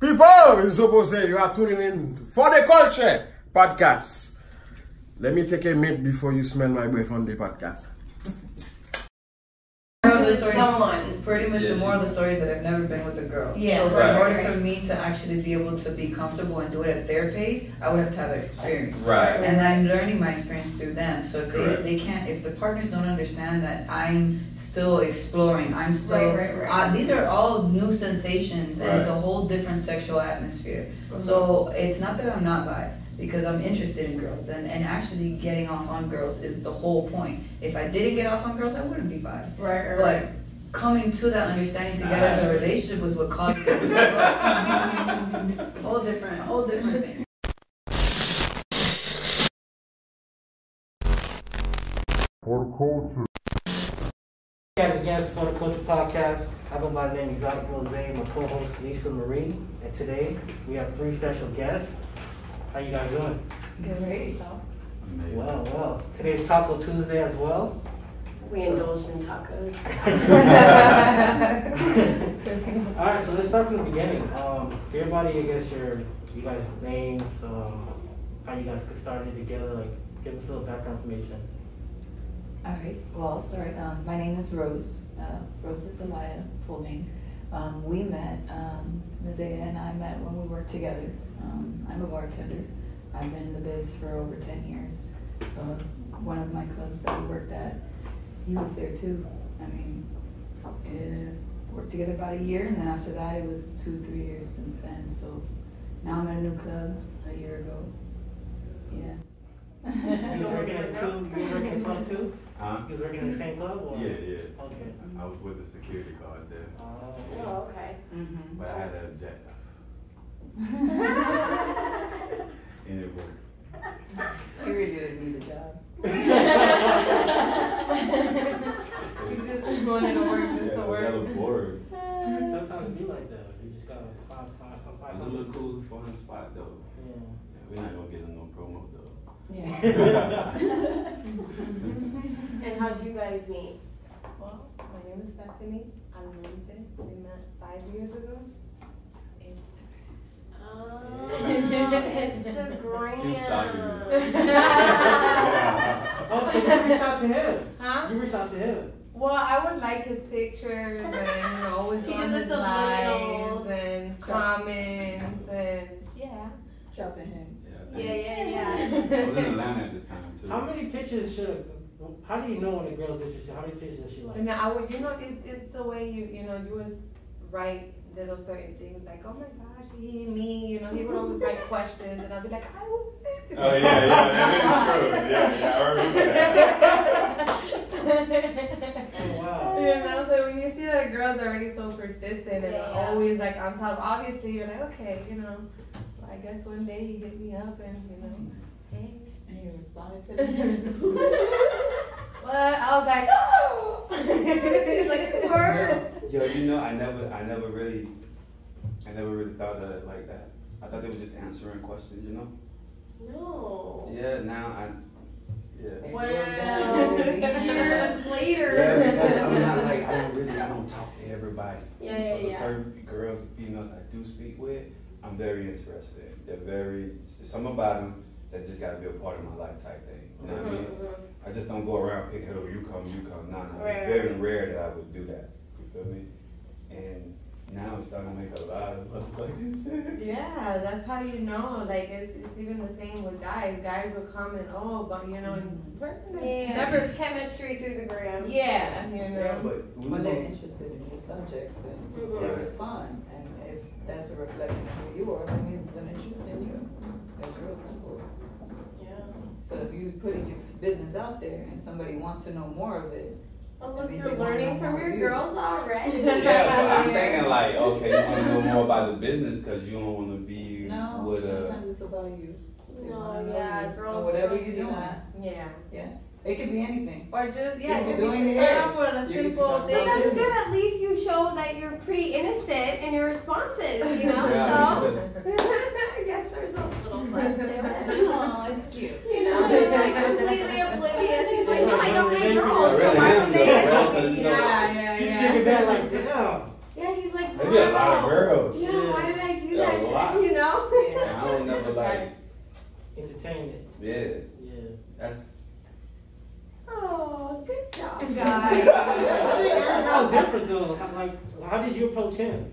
People, Zoboze, you are tuning in for the culture podcast. Let me take a minute before you smell my breath on the podcast. Moral of the story, Someone. pretty much Yeah, the she- moral of the story is that I've never been with a girl. Yeah. So for, Right. in order Right. for me to actually be able to be comfortable and do it at their pace, I would have to have experience. Right. And I'm learning my experience through them. So if Correct. they, they can't, if the partners don't understand that I'm still exploring, I'm still, Right, right, right. Uh, these are all new sensations and it's a Right. whole different sexual atmosphere. Mm-hmm. So it's not that I'm not bi because I'm interested in girls and, and actually getting off on girls is the whole point. If I didn't get off on girls, I wouldn't be bi. Right, right, But coming to that understanding together as a uh. relationship was what caused this. whole different, whole different thing. Guys, again, it's for the Culture Podcast. I go by the name Exotic Rose, my co-host Lisa Marie, and today we have three special guests. How you guys doing? Great. Amazing. Well, well. Today's Taco Tuesday as well. We indulged in tacos. All right, so let's start from the beginning. Um, everybody, I guess your you guys' names, um, how you guys got started together. Like, give us a little background information. All right. Well, I'll start. Um, my name is Rose. Uh, Rose is Elia, full name. Um, we met. Um, Mazaya and I met when we worked together. Um, I'm a bartender. I've been in the biz for over ten years. So one of my clubs that we worked at, he was there too. I mean, uh, worked together about a year, and then after that, it was two, three years since then. So now I'm at a new club a year ago. Yeah. You was working at two. You was working at club too. Huh? You was working in the same club. Or? Yeah, yeah. Okay. I was with the security guard there, Oh. Oh, okay. Mm-hmm. but I had to object. And it worked. He really didn't need a job. he just wanted to work just to Yeah, work. hella bored. Sometimes it be like that. You just gotta find, find, some, find It's a something. little cool, fun spot though. Yeah. Yeah, we're not gonna get in no promo though. Yeah. And how'd you guys meet? Well, my name is Stephanie Almonte. We met five years ago. Instagram. Oh, Yeah. Instagram. She stalking Oh, so you reached out to him. Huh? You reached out to him. Well, I would like his pictures and you know always She on his lives and comments and yeah. Dropping hints. Yeah, yeah, yeah. I was in Atlanta at this time too. How many pictures should? How do you know when a girl's interested? How many pictures does she like? And I would, you know, it's, it's the way you, you know, you would write little certain things like, oh my gosh, he, me, you know, he would always write questions, and I'd be like, I will. Oh yeah, yeah, that is true. Yeah, yeah, I remember that. Oh wow. You know, so when you see that a girl's already so persistent and Yeah. always like on top, obviously you're like, okay, you know. So I guess one day he hit me up and you know, hey. And he responded to the hints. Well, I was like, oh. He's like, word. Yo, you know, I never, I never really, I never really thought of it like that. I thought they were just answering questions, you know. No. Yeah, now I, yeah. Wow. Yeah. Years later. Yeah, because I'm not like I don't really I don't talk to everybody. Yeah, so yeah, the yeah. certain girls, females I do speak with, I'm very interested. in. They're very some about them that just got to be a part of my life type thing. You know what I mean? Mm-hmm, mm-hmm. I just don't go around picking, oh, you come, you come. Nah, nah. Right, It's very rare that I would do that. You feel me? And now it's starting to make a lot of motherfucking sense. Yeah, that's how you know. Like it's, it's even the same with guys. Guys will comment, oh, but you know, in person, they Yeah, never. there's chemistry through the gram. Yeah, you know. Yeah, but we When was they're on- interested in your subjects, then Mhm. they respond. And if that's a reflection of who you are, that means it's an interest in you. That's real simple. Yeah. So if you put your business out there and somebody wants to know more of it, Oh, look, you're learning from your you. girls already. Yeah, but I'm thinking like, okay, you want to know more about the business because you don't want to be no, with a. sometimes it's about you. No, yeah, you. girls. Or whatever girls you're do doing. that. Yeah. Yeah. It could be anything. Or just yeah, Yeah, you we're can doing start hair. off with a simple thing. But that's good. At least you show that you're pretty innocent in your responses, you know? Yeah, so, I guess there's a little plus to it. Oh, it's cute. You know, he's like completely oblivious. He's like, no, I don't like I girls. So really why am would they though, bro, like 'cause, me? you know, Yeah, yeah, He's yeah. thinking back like, damn. Yeah, he's like, Maybe a lot of wow. girls. Yeah, why did I do a lot. You know? And I don't never like, Entertainment. yeah, Yeah. that's, Oh, good job, I think guys. that was different though. How, like, how did you approach him?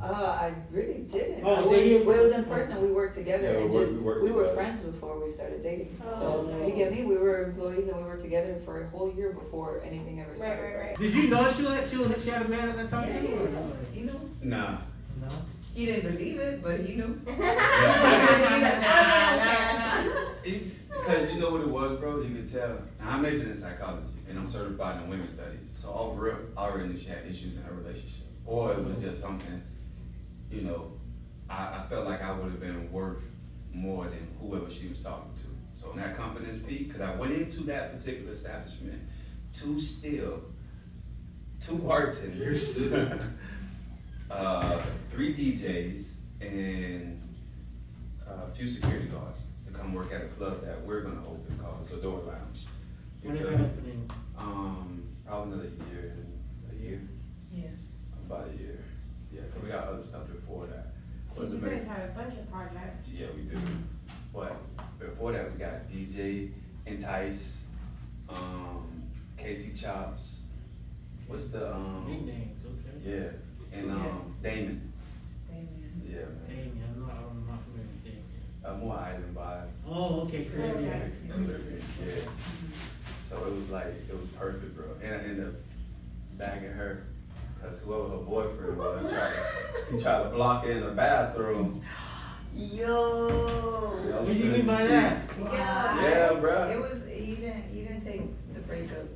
Uh, I really didn't. Oh, I was, did you? it was in person. We worked together Yeah, we and worked- just we worked we were together. friends before we started dating. Oh. So you get me? We were employees and we were together for a whole year before anything ever started. right, right. Did you know she was, she was she had a man at that time Yeah, too? or yeah. no? You know, nah. No. he didn't believe it, but he knew. Because you know what it was, bro? You could tell. And I majored in psychology and I'm certified in women's studies. So off rip, I already knew she had issues in her relationship. Or it was just something, you know, I, I felt like I would have been worth more than whoever she was talking to. So in that confidence peak, because I went into that particular establishment to steal two bartenders, uh, three DJs, and uh, a few security guards to come work at a club that we're gonna open called the Door Lounge. You When is feel that me? opening? Um, probably another year, a year, Yeah. about a year. Yeah, cause we got other stuff before that. But You the main- guys have a bunch of projects. yeah, we do. But before that, we got DJ Entice, um, Casey Chops. What's the Big um? names, okay. Yeah, and um Damon. Damien. Yeah, man. Damien, I'm not, I'm not familiar with Damien. Uh, more island vibe. Oh, okay, Caribbean. Okay. Caribbean, Yeah. So it was like it was perfect, bro. And I ended up bagging her because whoever her boyfriend was tried to, he tried to block her in the bathroom. Yo. What do you mean by that? Yeah. Yeah, bro. It was he didn't he didn't take the breakup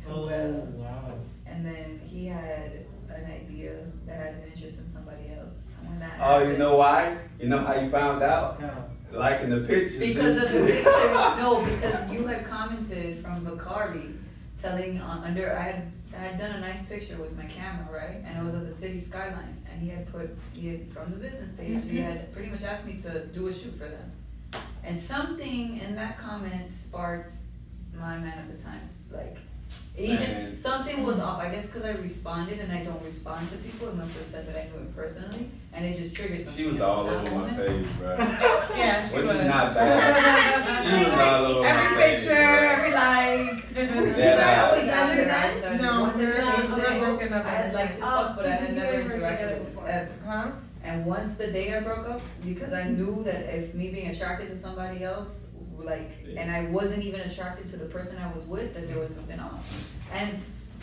too Oh, well. wow. And then he had an idea that had an interest in somebody else. And when that Oh, you know why? You know how you found out? like in the pictures. Because of the picture. No, because you had commented from Vicari telling on under I had I had done a nice picture with my camera, right? And it was of the city skyline. And he had put he had from the business page, he had mm-hmm. pretty much asked me to do a shoot for them. And something in that comment sparked my man at the time. Like he Man. just something was off. I guess because I responded and I don't respond to people. It must have said that I knew him personally, and it just triggered something. She was in all that over my moment. page, bro. Yeah, Which is not bad. She was all over my Every page, picture, bro. every like. Yeah, I always was done after that? I started No, once everything no, came I'm broken up oh, I had at liked his stuff, but I had Oh, never because you guys were together interacted with before. ever. Huh? And once the day I broke up, because I knew that if me being attracted to somebody else, like, and I wasn't even attracted to the person I was with, that there was something off. And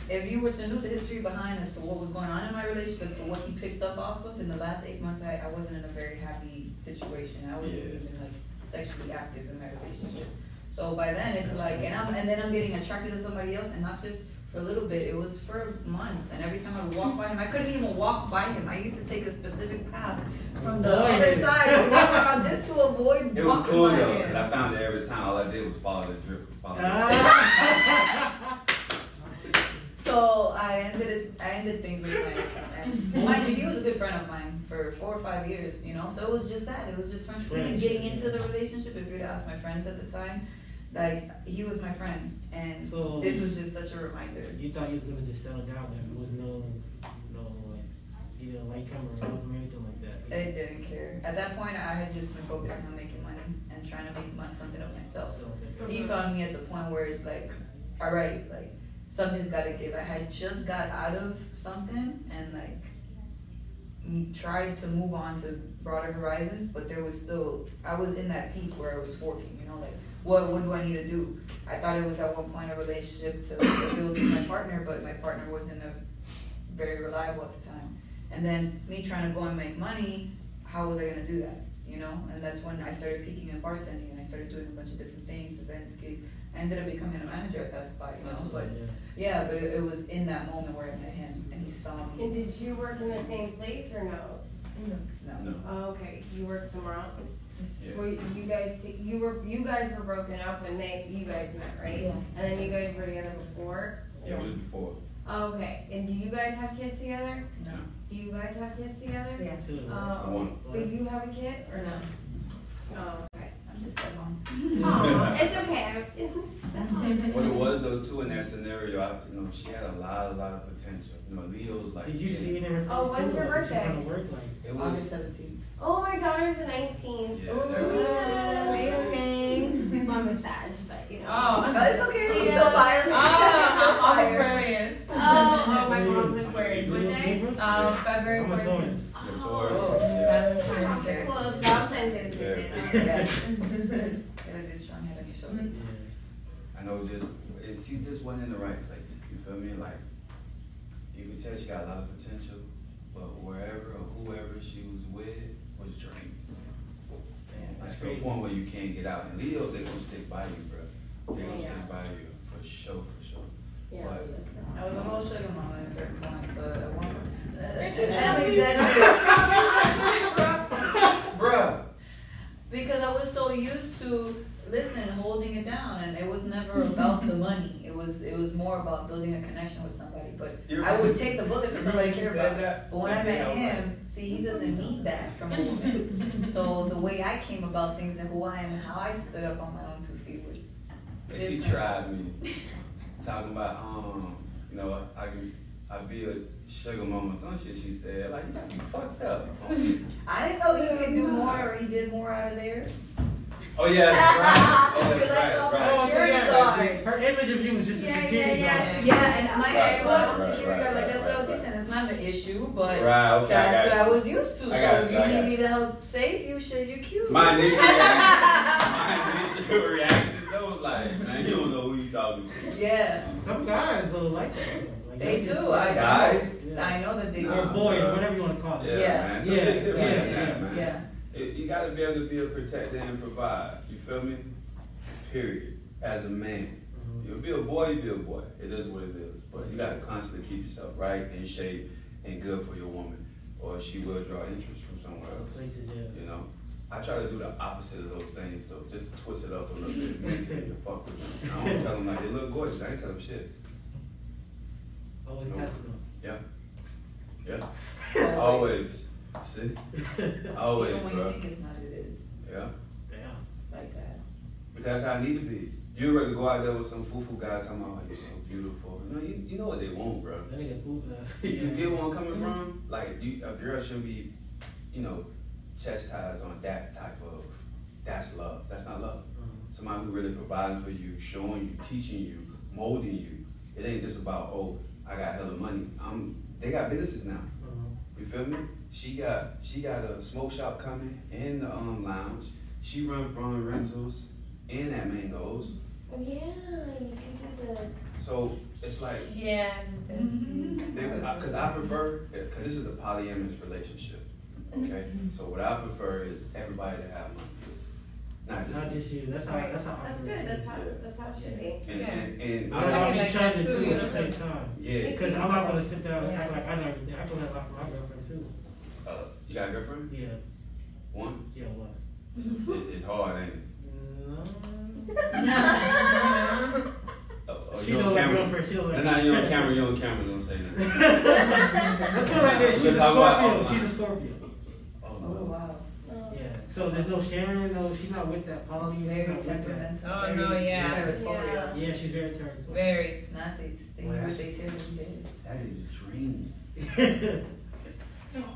if you were to know the history behind as to what was going on in my relationship, as to what he picked up off of in the last eight months, I, I wasn't in a very happy situation. I wasn't Yeah. even like sexually active in my relationship. So by then it's like, and I'm, and then I'm getting attracted to somebody else, and not just for a little bit. It was for months, and every time I would walk by him, I couldn't even walk by him. I used to take a specific path from the Avoid other side to walk around just to avoid It was cool by though. him. And I found it every time. All I did was follow the drip. Follow the Ah. So I ended it. I ended things with my ex, and mind you, he was a good friend of mine for four or five years. You know, so it was just that. It was just friendship. Even Friendship, getting into the relationship, if you were to ask my friends at the time, like he was my friend, and So- this was just such a reminder. You thought you was gonna just settle down there. There was no, no, like, you didn't like him or love him or anything like that. I didn't care. At that point, I had just been focusing on making money and trying to make money, something of myself. So, He found me at the point where it's like, all right, like something's got to give. I had just got out of something and like tried to move on to broader horizons, but there was still I was in that peak where I was forking. You know, like what what do I need to do? I thought it was at one point a relationship to, to build with my partner, but my partner wasn't a very reliable at the time. And then me trying to go and make money, how was I gonna do that? You know, and that's when I started peaking in bartending and I started doing a bunch of different things, events, gigs. I ended up becoming a manager at that spot, you know. That's But yeah. yeah, but it, it was in that moment where I met him and he saw me. And me. did you work in the same place or no? No. No. Oh, okay, you worked somewhere else. Yeah. Were you guys, you were, you guys were broken up when they, you guys met, right? Yeah. And then you guys were together before? Yeah, it was before. Oh, Okay, and do you guys have kids together? No. Do you guys have kids together? Yeah. Two, Uh. One. but you have a kid or no? Oh, okay. I'm just that mom. Aw, it's okay. I'm- What it was though too in that scenario, I, you know, she had a lot, a lot of potential. You know, Leo's like. Did you 10. see it in her Oh, face when's your birthday? wanna work like. It August was. seventeenth. Oh, my daughter's the 19th. Yeah, Ooh, that was- yeah. Mom is sad, but you know. Oh. But it's okay. He's Yeah. still fire. Oh, He's still I'm fire. Aquarius. Oh, oh, my mom's Aquarius. What day? Um, February I'm a 14th. Taurus. Oh, Yeah. Close. Valentine's Day is a good day. Yeah. Get a good strong head on your shoulders. Yeah. I know just it, she just wasn't in the right place. You feel me? Like you could tell she got a lot of potential, but wherever or whoever she was with was draining. Damn, Like that's to a point where you can't get out. And Leo, they gonna stick by you, bro. They gonna Yeah. stick by you for sure, for sure. Yeah. But I was a whole sugar mama at a certain point, so at one. Richard, I'm tell me- Bruh. Because I was so used to listen, holding it down, and it was never about the money. It was it was more about building a connection with somebody. But You're- I would take the bullet for somebody I Remember care about. that? But when I met Yeah, him, see, he doesn't need that from a woman. so the way I came about things and who I am and how I stood up on my own two feet was And she tried me. Talking about, um, you know, I can, I be a sugar mama, some shit she said, like, you got me fucked up. I didn't know he could do more or he did more out of there. Oh, yeah, that's right. Oh, that's I saw right, the right. Oh, security yeah, guard. she- Her image of you was just a Yeah, security yeah, guard. Yeah, and my Right, ex was right, a security right, guard, like right, that's what I was right, used to, it's not an issue, but Right, okay, I that's what I was used to. I So if you, you I need me you. to help save you, shit, you cute. My initial reaction, my initial reaction, though, was like, man, you don't know who you talking to. Yeah, Some guys though like that. Like, they that- do. I Guys? know. I know that they Or do. Nah. boys, whatever you want to call it. Yeah, Yeah. Yeah, yeah, than that, yeah, man. Yeah. It- you gotta be able to be a protector and provide. You feel me? Period. As a man. Mhm. You be a boy, you be a boy. It is what it is. But you gotta constantly keep yourself right, in shape, and good for your woman. Or she will draw interest from somewhere else. Places, yeah. You know? I try to do the opposite of those things though, just twist it up a little bit, mentally to fuck with them. I don't tell them like they look gorgeous, I ain't tell them shit. Always No. testing them. Yeah. Yeah. Always. See? Always, Even when bro. you think it's not, it is. Yeah. Damn. It's like that. But that's how I need to be. You ready to go out there with some foo-foo guy talking about, oh, you're so beautiful. You know, you, you know what they want, bro. That nigga poop that. You get where I'm coming from? Like, you, a girl should be, you know, chastised on that type of, that's love. That's not love. Mhm. Somebody who really providing for you, showing you, teaching you, molding you. It ain't just about, oh, I got hella money. I'm, they got businesses now. You feel me? She got she got a smoke shop coming in the um lounge. She run from rentals and at Mangoes. Oh, yeah, you can do the. So it's like Yeah. Because I prefer because this is a polyamorous relationship. Okay, so what I prefer is everybody to have money, not just Not just you. That's how. That's how. I That's feel, good. That's too. how. That's how it should be. And, Yeah. and, and I don't know like if it you like trying that to too, too you at the same time. yeah. Because I'm not gonna sit down and Yeah. act like I know everything. I can have that for my girlfriend too. Uh, you got a girlfriend? Yeah. One? Yeah. What? It, it's hard, ain't it? No. Oh, oh, She you know on her camera? girlfriend. She know No, her. no, you're on camera. You're on camera. Don't say nothing. Let's put it like this. She's a talk Scorpio. She's a Scorpio. Oh, Oh wow. Yeah. So there's no sharing. No, she's not with that poly. It's she's very not with that. temperamental. Oh, very no, yeah. Territorial. Yeah. Yeah, she's very territorial. Very. Not, they stay Well, what that's- they say they did. That is draining.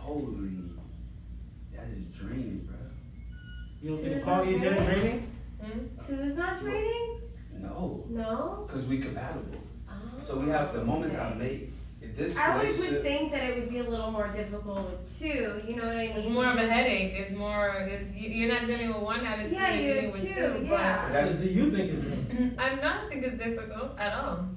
Holy, that is draining, bro. you don't So think is poly is that that sharing? draining? Hmm? Two's not training? No, No? because we compatible. Oh, So we have the moments I okay. make. In This I always would think that it would be a little more difficult too. you know what I mean? It's more of a headache. It's more. It's, you- you're not dealing with one attitude. Yeah, you're you dealing with two, two. yeah. That's- What do you think it's? I'm not think it's difficult at all.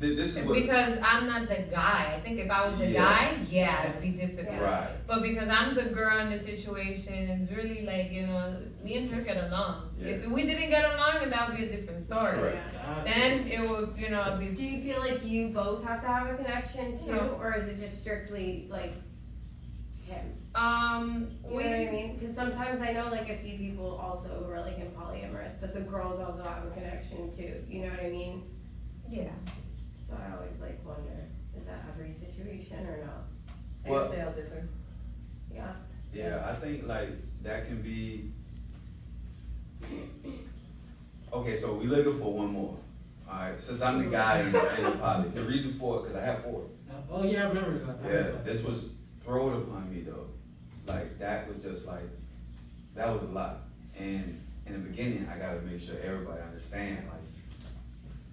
Th- This is what. Because I'm not the guy. I think if I was the Yeah. guy, yeah, it'd be difficult. Yeah. Right. But because I'm the girl in the situation, it's really like, you know, me and her get along. Yeah. If we didn't get along, then that would be a different story. Correct. Then it would, you know, be. Do you feel like you both have to have a connection too, No. or is it just strictly like him? Um, You we, know what I mean? Because sometimes I know like a few people also who are like in polyamorous, but the girls also have a connection too. You know what I mean? yeah. So I always like wonder, is that every situation or not? I Well- guess they all differ. Yeah. Yeah, I think like that can be. Okay, so we looking for one more. Alright, since I'm the guy in the, in the poly, the reason for it, cause I have four. Oh, yeah, I remember that. I Yeah, remember that. this was thrown upon me though. Like that was just like that was a lot. And in the beginning, I gotta make sure everybody understand. Like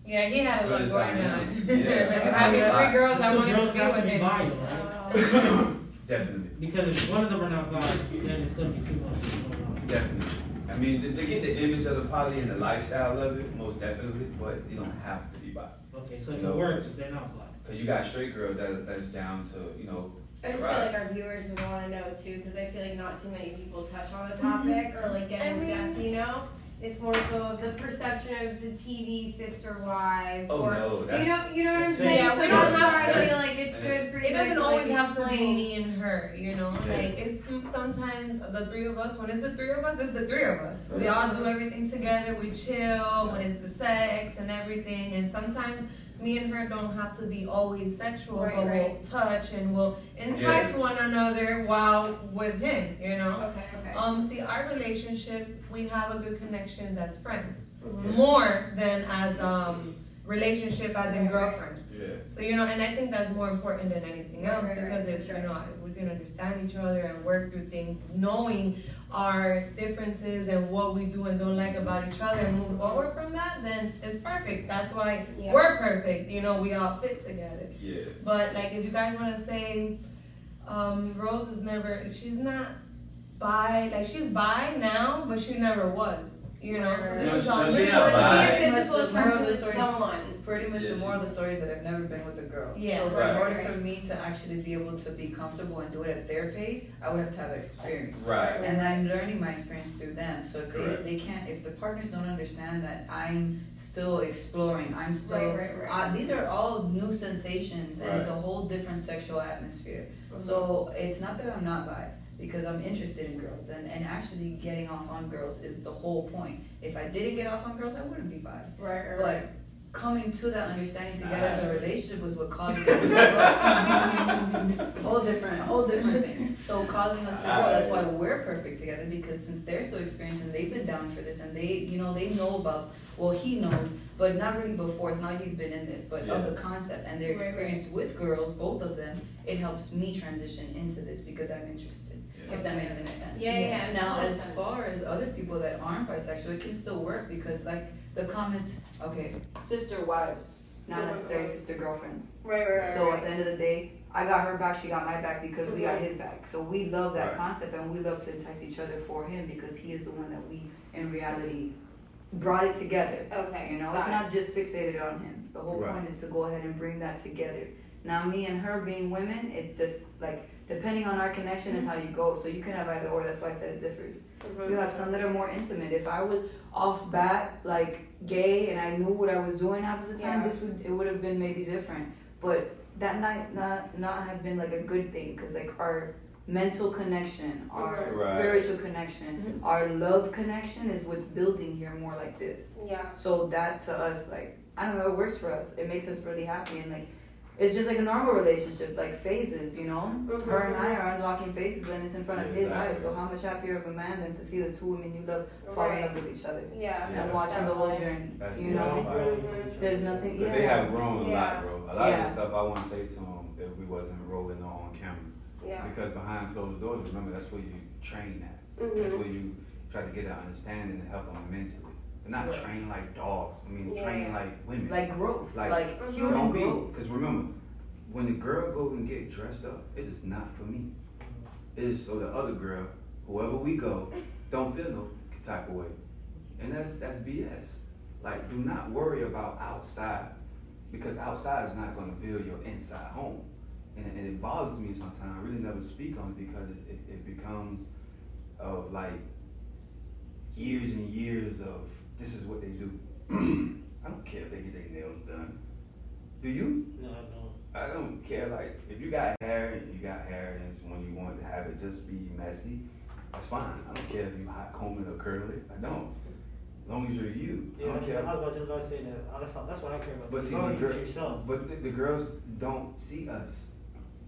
Yeah, he had a lot going on. Yeah. like having Yeah. three girls, I wanted girls to be have with be him. bi, right? definitely, Because if one of them are not bi, then it's gonna be too much going on. definitely. I mean, they, they get the image of the poly and the lifestyle of it, most definitely, but they don't have to be bi. Okay, so it No. works if they're not bi. Cause you got straight girls that that's down to you know. I just Right. feel like our viewers would want to know too, because I feel like not too many people touch on the topic or like get I in depth. You know, it's more so the perception of the TV sister wives. Oh or, no, that's you know, you know what I'm saying. Yeah, so we that's don't have to- feel like it's good for you It doesn't to, always like, have to be me and her, you know. Yeah. Like it's sometimes the three of us. When it's the three of us, it's the three of us. We all do everything together. We chill when it's the sex and everything. And sometimes me and her don't have to be always sexual, Right, but we'll touch and we'll entice Yeah. one another while with him. You know. Okay, okay. Um, see, our relationship, we have a good connection as friends, Mhm. more than as um relationship as in Right, right. girlfriend. yeah. So you know, and I think that's more important than anything else Right, right, because right, if sure. you know if we can understand each other and work through things, knowing our differences and what we do and don't like about each other, and move forward from that, then it's perfect. That's why Yeah. we're perfect. You know, we all fit together. Yeah. But like, if you guys want to say, um, Rose is never, she's not bi, like she's bi now, but she never was. You know, so this right. is all she- new. she So not it's bi. to be a Much physical the moral of attraction the to story. someone. Pretty much Yeah, the she- moral of the story is that I've never been with a girl. Yeah. so for Right. in order for me to actually be able to be comfortable and do it at their pace, I would have to have experience. Right. And I'm learning my experience through them. So if Correct. they, they can't, if the partners don't understand that I'm still exploring, I'm still, Right, right, right. Uh, these are all new sensations and it's a whole different sexual atmosphere. Mhm. So it's not that I'm not bi because I'm interested in girls and, and actually getting off on girls is the whole point. If I didn't get off on girls, I wouldn't be bi. Right, right, But coming to that understanding together as a relationship was what caused us to grow. whole different, whole different thing. So causing us to grow. That's why we're perfect together because since they're so experienced and they've been down for this and they, you know, they know about. Well, he knows, but not really before. It's not like he's been in this, but of the concept and they're Right, right. with girls, both of them. It helps me transition into this because I'm interested. If that makes any sense. Yeah, yeah. Now, as sense. far as other people that aren't bisexual, it can still work because, like, the comment, okay, sister wives, not necessarily sister girlfriends. Right, right, right. So right. at the end of the day, I got her back, she got my back because we got his back. So we love that Right. concept and we love to entice each other for him because he is the one that we, in reality, brought it together. Okay. You know, got it's it. not just fixated on him. The whole Right. point is to go ahead and bring that together. Now, me and her being women, it just like depending on our connection is how you go. So you can have either or. That's why I said it differs. Mhm. You have some that are more intimate. If I was off bat like gay and I knew what I was doing half of the time, Yeah. this would it would have been maybe different. But that might not not have been like a good thing because like our mental connection, our Right. spiritual connection, our love connection is what's building here more like this. Yeah. So that to us, like, I don't know, it works for us. It makes us really happy and like, it's just like a normal relationship, like phases, you know. Mhm. Her and I are unlocking phases, and it's in front of his eyes. So how much happier of a man than to see the two women you love fall in love with each other Yeah. Yeah, and watching the whole journey. That's You beautiful. know, Mhm. there's nothing. But Yeah. they have grown a Yeah. lot, bro. A lot Yeah. of the stuff I want to say to them if we wasn't rolling on camera. Yeah. Because behind closed doors, remember that's where you train at. That's Mhm. where you try to get an understanding and help them mentally. They're not Right. trained like dogs. I mean, Yeah, trained like women. Like growth, Like, like, human Don't growth. because remember, when the girl go and get dressed up, it is not for me. It is so the other girl, whoever we go, don't feel no type of way. And that's that's BS. Like, do not worry about outside, because outside is not going to build your inside home. And, and it bothers me sometimes. I really never speak on it because it, it, it becomes of like years and years of this is what they do. I don't care if they get their nails done. Do you? No, no. I don't care. Like, if you got hair and you got hair and when you want to have it just be messy, that's fine. I don't care if you hot comb it or curl it. I don't. As long as you're you. I don't care. I was about- just about to say that. Uh, That's, not- that's what I care about. But see, the girl- yourself. But the, the girls don't see us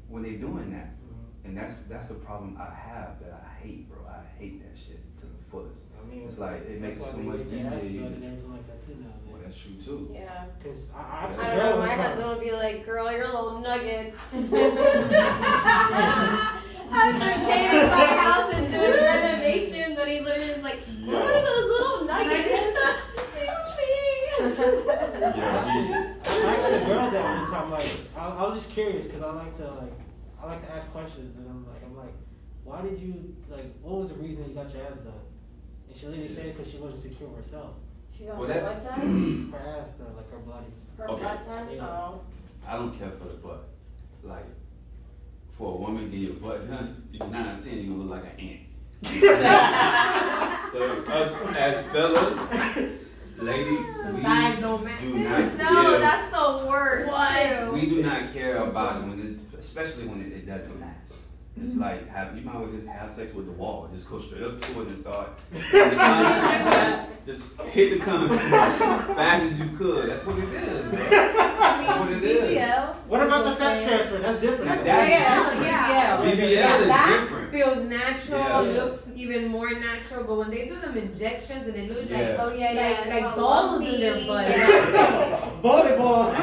when they're doing that. Mhm. And that's that's the problem I have that I hate, bro. I hate that shit fullest. I mean, It's like, it makes it that's so why much we get easier, ass you blood just- everything like that too Well, that's true too. Yeah. Cause I, I, I actually don't know. My husband would be like, "Girl, you're little nuggets." I've been painting my house and doing renovations, and he literally is like, "What are those little nuggets?" Yeah, he- I asked a girl that one time, like, I, I was just curious because I like to like, I like to ask questions, and I'm like, I'm like, why did you like? What was the reason you got your ass done? And she literally said because she wasn't secure herself. She got Well, her that's- butt done. Her ass done, like her body. Her Okay. butt done. Yeah. Oh. I don't care for the butt. Like, for a woman to get your butt done, you're nine out of ten, you're gonna look like an ant. so us as fellas, ladies, we Thighs don't match. do not No, care. that's the worst. What? we do not care about it when it, especially when it, it doesn't match. It's mm-hmm. like have you might as well just have sex with the wall. Just go straight up to it and start. just hit the cum fast as you could. That's what it is. Bro. That's what it is. BBL. What about the fat transfer? That's different. Now that's- Yeah, Yeah. yeah. BBL Yeah, is that different. feels natural, Yeah. looks even more natural, but when they do them injections and it looks Yeah. Oh yeah, yeah. like, like, like balls in their butt. Volleyball.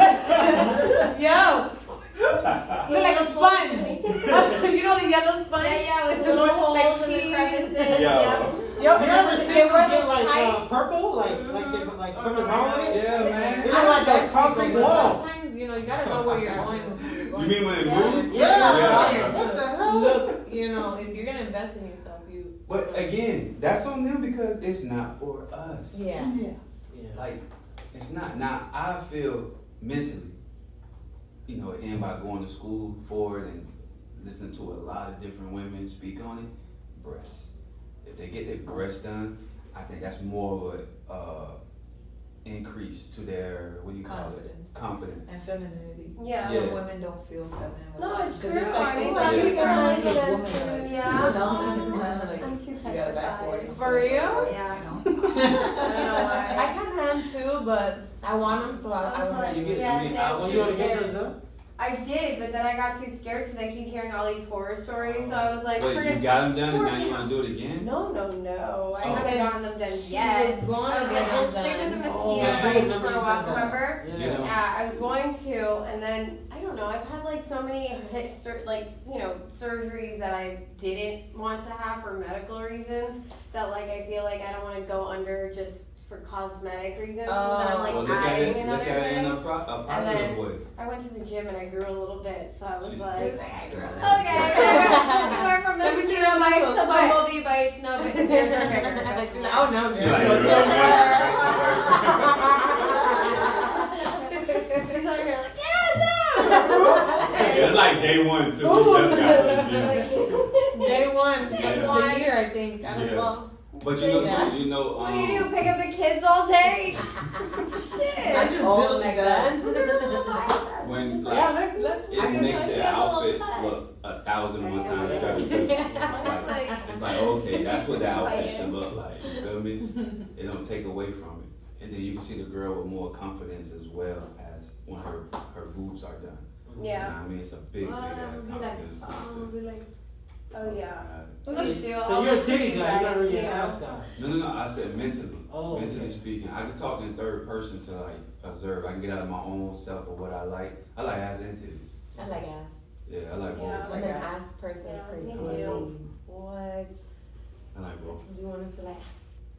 Yo, look like a sponge. you know the yellow sponge? Yeah, yeah, with the little holes Like and the cheese. crevices. Yo. Yep. Yep. You ever they seen them wear get like uh, purple, like like they, like something wrong with it? Yeah, man. They look like a concrete wall. Sometimes, you know, you gotta know where you're going. You're You going mean when it Yeah. moves? Yeah. Yeah. What the hell? Look, you know, if you're gonna invest in yourself, you. But again, that's on them because it's not for us. Yeah. Yeah. Like, it's not. Now, I feel mentally, you know, and by going to school for it and listening to a lot of different women speak on it, breasts. If they get their breasts done, I think that's more of a uh, increase to their, what do you call Confidence. it? Confidence. And femininity. Yeah. Yeah. Some women don't feel feminine. No, that. it's 'Cause true. like, I mean, it's some like people a are like feminine that woman, too, like, yeah. Without them, it's kind of like I'm too you got a backboard. petrified. For real? Yeah. You know? I don't know why. I kind of am too, but I want them, so I, I I was want like, You get- yeah, I mean. I- Well, when you want to get scared. those done? I did, but then I got too scared because I keep hearing all these horror stories. So I was like, Wait, you got them done and now you want to do it again? No, no, no. I Oh. haven't gotten them done She yet. was going I to was like, we'll stick with the done. mosquito Oh, bites for a while. said. Remember? Yeah. Yeah. Yeah, I was going to, and then I don't know. I've had like so many hit sur- like you know surgeries that I didn't want to have for medical reasons that like I feel like I don't want to go under just for cosmetic reasons. Oh. and then I'm like well, look at adding it, another look at it in a, pro- a And positive then- way. I went to the gym and I grew a little bit, so I was She's- like, I grew up. okay, we went from Let me see mosquito them bites muscles to flex. bumblebee bites. No, but yours are bigger. Like, oh no, She girl. like, Go She's over here like, yes, no. It's like day one too. We just got to the gym. Day one, Day the one. year I think. I don't Yeah. know. But you know, Yeah. too, you know, What do you do? um, Pick up the kids all day? I Shit. just Oh, built she like that. when like yeah, look, look. it I makes touch their outfits look a thousand and one times better too. It's Like, like, it's like okay, that's what the outfit should look like. You feel me? It don't take away from it, and then you can see the girl with more confidence as well as when her her boobs are done. You yeah. know what I mean, it's a big, big Well, ass be like, confidence oh, booster. be like, yeah. Uh, We just do So you're a titty guy. You're not guys, really an you ass guy. No, no, no. I said mentally. Oh, mentally okay. speaking, I can talk in third person to like observe. I can get out of my own self of what I like. I like ass and titties. I like ass. Yeah, I like Yeah. I'm an ass person. Yeah, pretty much. too. What? I like both. You wanted to like.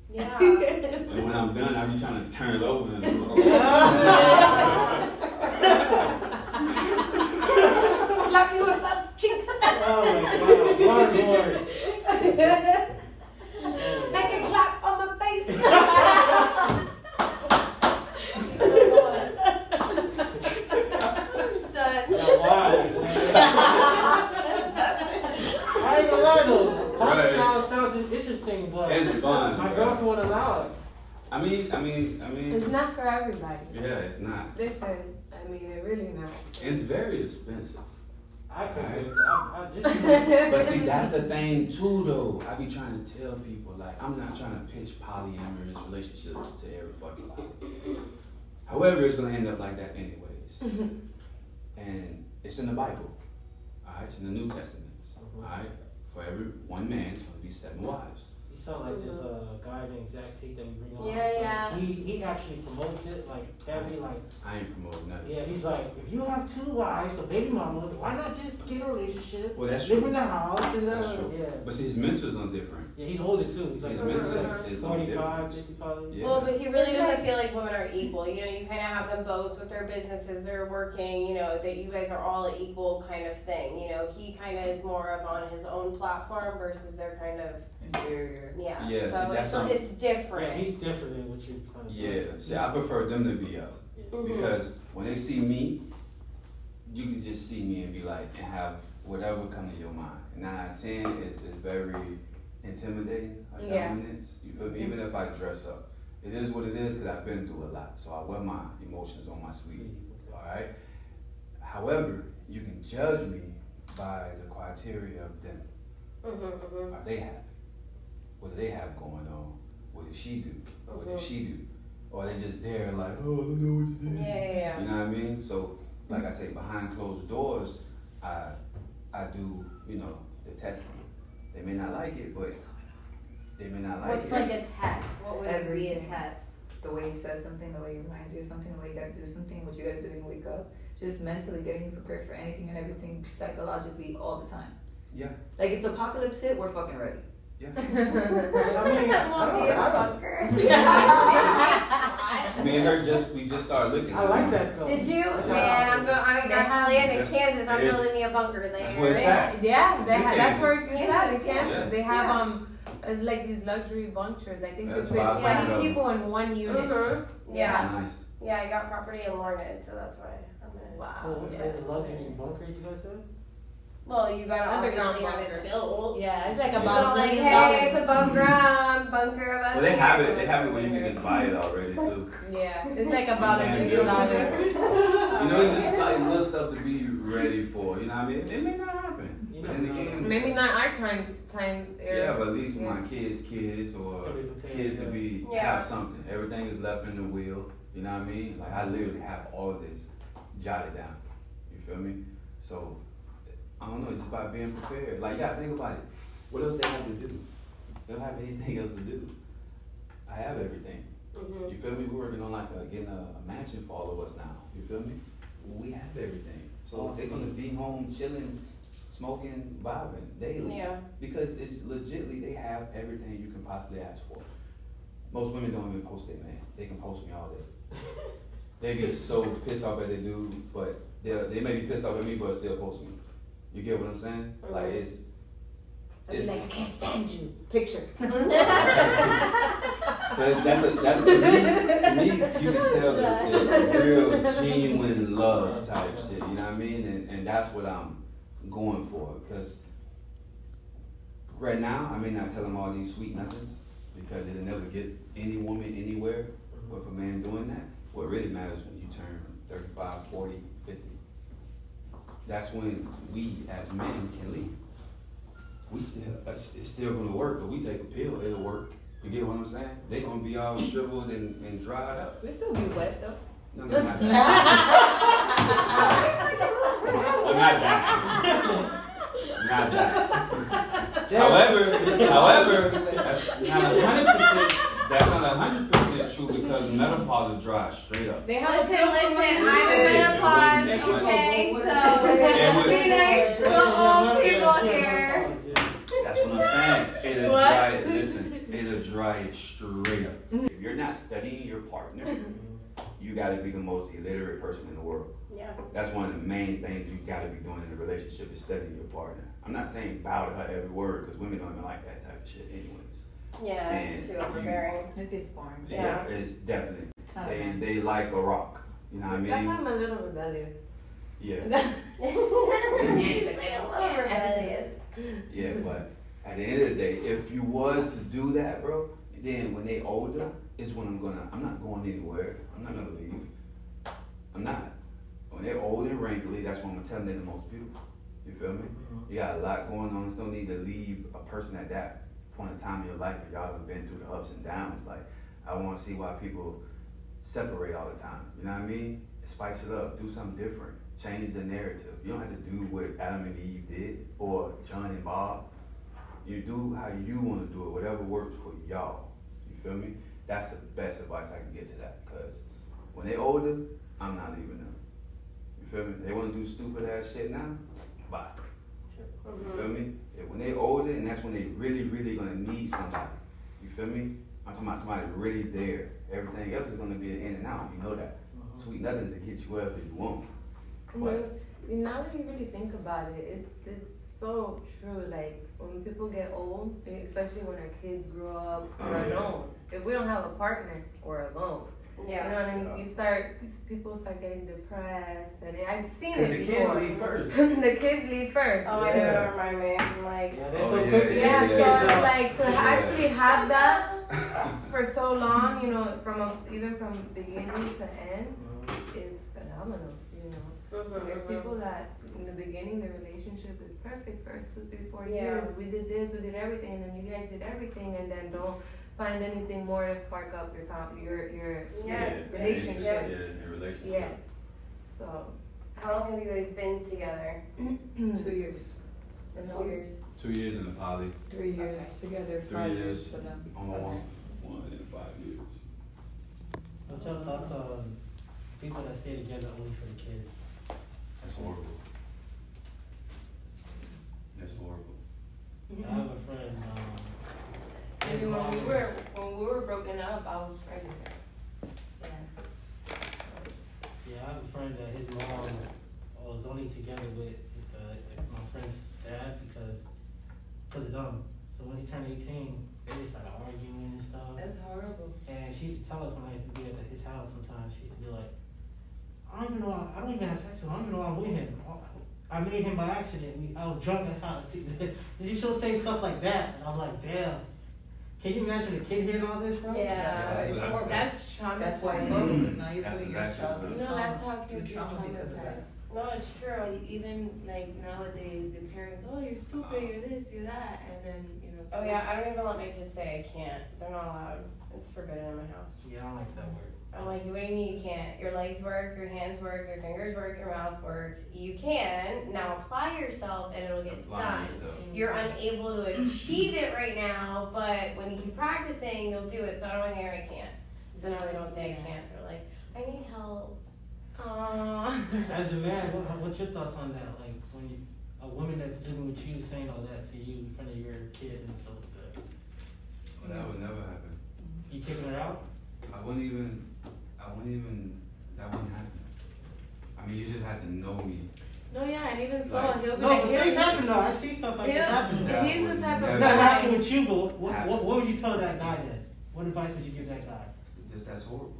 Yeah. And when I'm done, I be trying to turn it over. And Slap you with the cheeks. Oh my god, waterboard. Make it clap on my face. Done. Yeah, wow. I ain't gonna lie though. Pop Right. sounds interesting, but it's fun. my girlfriend wouldn't allow it. I mean, I mean, I mean. It's not for everybody. Yeah, it's not. Listen, I mean, it really not. It's very expensive. I couldn't Right. I, I just But see, that's the thing too, though. I be trying to tell people, like, I'm not trying to pitch polyamorous relationships to every fucking life. However, it's gonna end up like that anyways. Mm-hmm. and it's in the Bible. Alright, it's in the New Testament. Alright? For every one man, it's gonna be seven wives. You sound like this uh, guy named Zach Tate that we bring on. Yeah, yeah. He he actually promotes it like heavy, like I ain't promoting nothing. yeah. He's like, if you have two wives, or baby mamas, why not just get a relationship, Well, that's live true. in the house, and That's uh, true. yeah. But see, his mentor's on different. Yeah, he's older too. He's like His Mhm. mentor is on 45, 55. Yeah. Well, but he really It's doesn't feel like women are equal. You know, you kind of have them both with their businesses, they're working, you know, that you guys are all equal kind of thing. You know, he kind of is more of on his own platform versus they're kind of, Inferior. Yeah. Yeah, see, so that's it's, some- it's Yeah, different. he's different than what you kind of. Yeah. See, I prefer them to be up. Mhm. Because when they see me, you can just see me and be like, and have whatever come to your mind. Nine out of ten is, is very intimidating, a Yeah. dominance. You feel me? Even if I dress up. It is what it is because I've been through a lot. So I wear my emotions on my sleeve. Alright? However, you can judge me by the criteria of them. Mhm, mhm. Are they happy? What do they have going on? What does she do? What Mhm. does she do? Or are they just there like, oh, I don't know what to do. Yeah, yeah, yeah. You know what I mean? So, like I say, behind closed doors, I I do, you know, the testing. They may not like it, but they may not like What's it. like a test? What would be a test? The way he says something, the way he reminds you of something, the way you gotta do something, what you gotta do when you wake up. Just mentally getting you prepared for anything and everything psychologically all the time. Yeah. Like if the apocalypse hit, we're fucking ready. Yeah. I mean, I Well, do you don't know. bunker? Me and her just we just started looking. I like that though. Did you? Yeah, Man, how- I'm going. I'm They gonna land in Kansas. I'm building me a bunker there. That's where it's at. Yeah, they ha- that's where Kansas. it's at. It can't. Yeah. They have Yeah. um, it's like these luxury bunkers. I think they That's put why twenty them. people in one unit. Mm-hmm. Yeah. Nice. Yeah, I got property in Lorna, so that's why I'm gonna. Wow. So what Yeah. is a luxury bunker you guys said? Well, you gotta Underground obviously have bunker. it built. Yeah, it's like Yeah. It's about not a like, million hey, dollars. it's above ground bunker um, above Well, they here. have it. They have it where you can just buy it already too. Yeah, it's like about a Yeah, million dollars. You know, it's just like little stuff to be ready for. You know what I mean? It may not happen. You But never then know. again, Maybe not our time time era. Yeah, but at least my kids' kids or To be prepared, kids to be Yeah. have something. Everything is left in the wheel. You know what I mean? Like I literally have all of this jotted down. You feel me? So I don't know. It's about being prepared. Like yeah, think about it. What else they have to do? They don't have anything else to do. I have everything. Mhm. You feel me? We're working on like a, getting a, a mansion for all of us now. You feel me? We have everything. So they're gonna be home chilling, smoking, vibing daily. Yeah. Because it's legitly they have everything you can possibly ask for. Most women don't even post it, man. They can post me all day. They get so pissed off at they do, but they they may be pissed off at me, but still post me. You get what I'm saying? Like Mhm. it's it's like, I can't stand you. Picture. So that's a, that's to me, to me, you can tell that it's real genuine love type shit. You know what I mean? And and that's what I'm going for because right now I may not tell them all these sweet nothings because it'll never get any woman anywhere with a man doing that. What really matters when you turn 35, 40, 50. That's when we as men can leave. We still, it's it's still gonna work, but we take a pill, it'll work. You get what I'm saying? They gonna be all shriveled and, and dried up. We still be wet though. No, no, not that. Not that. Not that. However, however, that's not a hundred percent. That's not a hundred percent true because menopause is dry straight up. They have Listen, listen, I'm for in menopause, Yeah, okay, Yeah, so but- be nice to the old people here. That's what I'm saying. It'll What? dry it. Listen, it'll dry straight up. If you're not studying your partner, you gotta be the most illiterate person in the world. Yeah. That's one of the main things you gotta be doing in a relationship is studying your partner. I'm not saying bow to her every word because women don't even like that type of shit anyways. Yeah, it's And too overbearing. It gets boring. Yeah. it's definitely. It's They fun. they like a rock. You know what I mean? That's why? I'm a little rebellious. Yeah, a little rebellious. yeah. But at the end of the day, if you was to do that, bro, then when they older, is when I'm gonna. I'm not going anywhere. I'm not gonna leave. I'm not. When they're old and wrinkly, that's when I'm gonna tell them they're the most beautiful. You feel me? Mm-hmm. You got a lot going on. There's no need to leave a person at that point in time in your life if y'all have been through the ups and downs. Like, I want to see why people separate all the time. You know what I mean? Spice it up. Do something different. change the narrative. You don't have to do what Adam and Eve did or John and Bob. You do how you want to do it, whatever works for y'all. You feel me? That's the best advice I can get to that. Cause when they older, I'm not leaving them. You feel me? They want to do stupid ass shit now. Bye. You feel me? And when they older, and that's when they really, really gonna need somebody. You feel me? I'm talking about somebody really there. Everything else is gonna be an in and out. You know that. Uh-huh. Sweet nothings to get you wherever you want. But You now that you really think about it, it's, it's so true. Like when people get old, especially when our kids grow up, we're Oh, yeah. alone. If we don't have a partner, we're alone. Yeah. You know what I mean? You start, these people start getting depressed, and I've seen it the kids leave first. the kids leave first. Oh, I know. Yeah. Don't remind me. I'm like, Yeah, they're Oh, so yeah, quick to yeah, Yeah, so kids it's like to Yeah. actually have that for so long, you know, from a, even from beginning to end, is phenomenal. You know, mhm, there's mhm. people that in the beginning the relationship is perfect, first two, three, four Yeah. years, we did this, we did everything, and you guys did everything, and then don't find anything more to spark up your com- your your Yeah. relationship. Yeah, in relationship. Yes. So. How long have you guys been together? Two years. Two years. Two years in the poly, Three years together, Three five years. years for them. on the one, one in five years. What's your thoughts on people that stay together only for the kids? That's horrible. That's horrible. I have a friend, um, when we were when we were broken up, I was pregnant. Yeah. Yeah, I have a friend that his mom was only together with uh, my friend's dad because because of them. So when he turned eighteen, they just started arguing and stuff. That's horrible. And she used to tell us when I used to be at his house sometimes, she used to be like, I don't even know, I don't even have sex with him, I don't even know I'm with him. I made him by accident, I was drunk, that's how, see, you still say stuff like that, and I was like, damn. Can you imagine a kid hearing all this, bro? Yeah. That's- It's that's- horrible. That's traumatizing. That's why it's horrible, because mm-hmm. now you're That's putting your exactly child what through You No, that's how trauma, kids through get trauma because of that. traumatized. No, it's true. Even like nowadays, the parents, oh, you're stupid, you're this, you're that, and then you know. Oh yeah, I don't even let my kids say I can't. They're not allowed. It's forbidden in my house. Yeah, I don't like that word. I'm like, what do you mean you can't? Your legs work, your hands work, your fingers work, your mouth works. You can now apply yourself and it'll get Apply done. yourself. You're unable to achieve it right now, but when you keep practicing, you'll do it. So I don't want to hear I can't. So now they don't say I can't. They're like, I need help. Aww. As a man, what, what's your thoughts on that? Like, when you, a woman that's living with you saying all that to you in front of your kid and stuff like that. Well, that would never happen. You kicking her out? I wouldn't even, I wouldn't even, that wouldn't happen. I mean, you just have to know me. No, yeah, and even so, Like- he'll be No, like, but he'll- things happen though, I see stuff like this he'll- happen. Yeah. He's the type of Never. Not guy. happen with you, but what, what, what would you tell that guy then? What advice would you give that guy? Just that's horrible.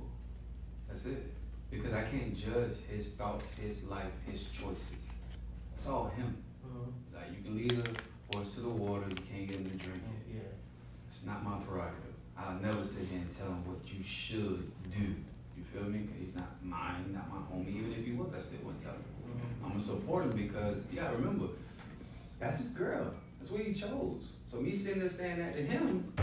That's it. Because I can't judge his thoughts, his life, his choices. It's all him. Mm-hmm. Like you can lead a horse to the water, you can't get him to drink it. Oh, yeah. It's not my prerogative. I'll never sit here and tell him what you should do. You feel me? 'Cause he's not mine, he's not my homie. Even if he was, I still wouldn't tell him. I'm gonna support him because you gotta remember, that's his girl. That's what he chose. So me sitting there saying that to him,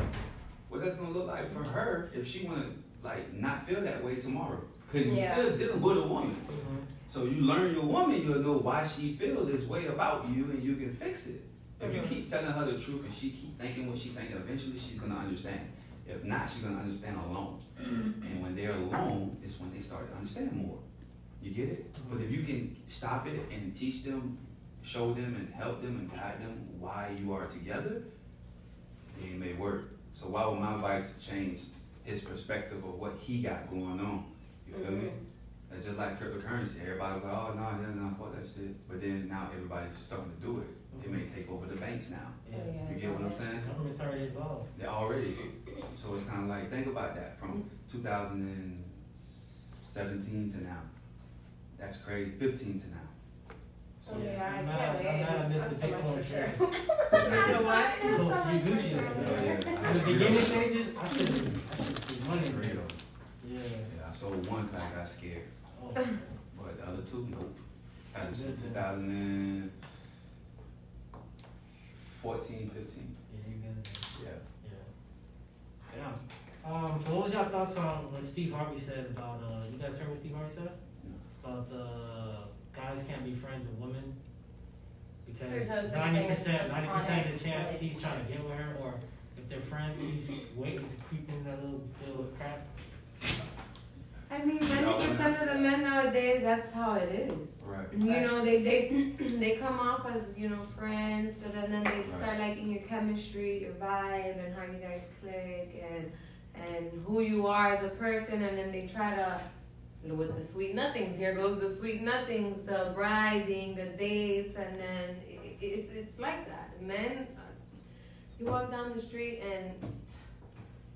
what that's gonna look like for her if she wanna like not feel that way tomorrow. Cause you Yeah. still dealing with a woman. So you learn your woman, you'll know why she feel this way about you and you can fix it. If you Mhm. keep telling her the truth and she keep thinking what she thinking, eventually she's gonna understand. If not, she's gonna understand alone. Mm-hmm. and when they're alone, it's when they start to understand more. You get it? Mm-hmm. But if you can stop it and teach them, show them and help them and guide them why you are together, then it may work. So why would my advice change his perspective of what he got going on? You feel me? Mm-hmm. It's just like cryptocurrency. Everybody was like, oh, no, yeah, no, fuck that shit. But then now everybody's starting to do it. It may take over the banks now. Yeah. Oh, You get what I'm saying? Government's already involved. They're already. So it's kind of like, think about that from 2017 to now. That's crazy. 15 to now. Oh yeah, I I'm can't mad- wait. I'm mad I I'm the so much Bitcoin for You know what? So you Gucci over. Yeah. In the beginning stages, I should have, I should have money real. real. Yeah. Yeah, I sold one because I got scared. But the other two, nope. That was in 2014, 15. yeah, you good. Yeah. Yeah. Yeah. Um, so what was your thoughts on what Steve Harvey said about, uh, you guys heard what Steve Harvey said? No. About the guys can't be friends with women because There's no such ninety as percent, ninety percent of the platonic chance he's trying to get with relationships. her, or if they're friends, he's waiting to creep in that little little crap. I mean, ninety percent of the men nowadays, that's how it is. Right. You know, they they they come off as you know friends, but then, then they start liking your chemistry, your vibe, and how you guys click, and and who you are as a person, and then they try to with the sweet nothings. Here goes the sweet nothings, the bribing, the dates, and then it, it's it's like that. Men, uh, you walk down the street and.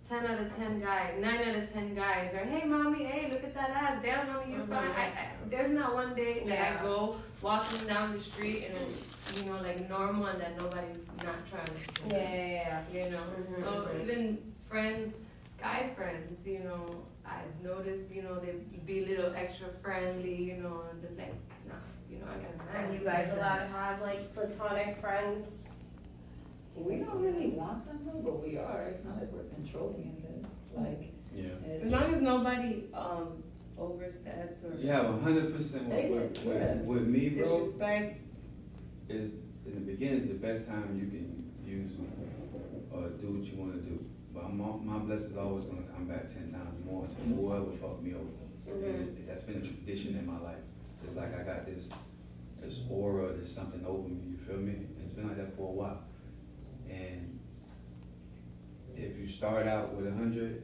10 out of 10 guys, 9 out of 10 guys are, hey mommy, hey, look at that ass, damn mommy, you're fine. I, I, there's not one day that Yeah. I go walking down the street and it's, you know, like normal and that nobody's not trying to. Yeah, yeah, yeah. You know, Mhm. so even friends, guy friends, you know, I've noticed, you know, they be a little extra friendly, you know, and they're like, nah, you know, I got a Are man. you guys allowed to have like platonic friends? We don't really want them though, but we are. It's not like we're controlling in this. Like, Yeah. As long as nobody um oversteps or You have hundred percent with, with, yeah. with me, bro. disrespect. Is in the beginning is the best time you can use me or do what you want to do. But my, my is always gonna come back ten times more to whoever fucked me over. And that's been a tradition in my life. It's like I got this this aura, there's something over me. You feel me? And it's been like that for a while. And if you start out with a hundred,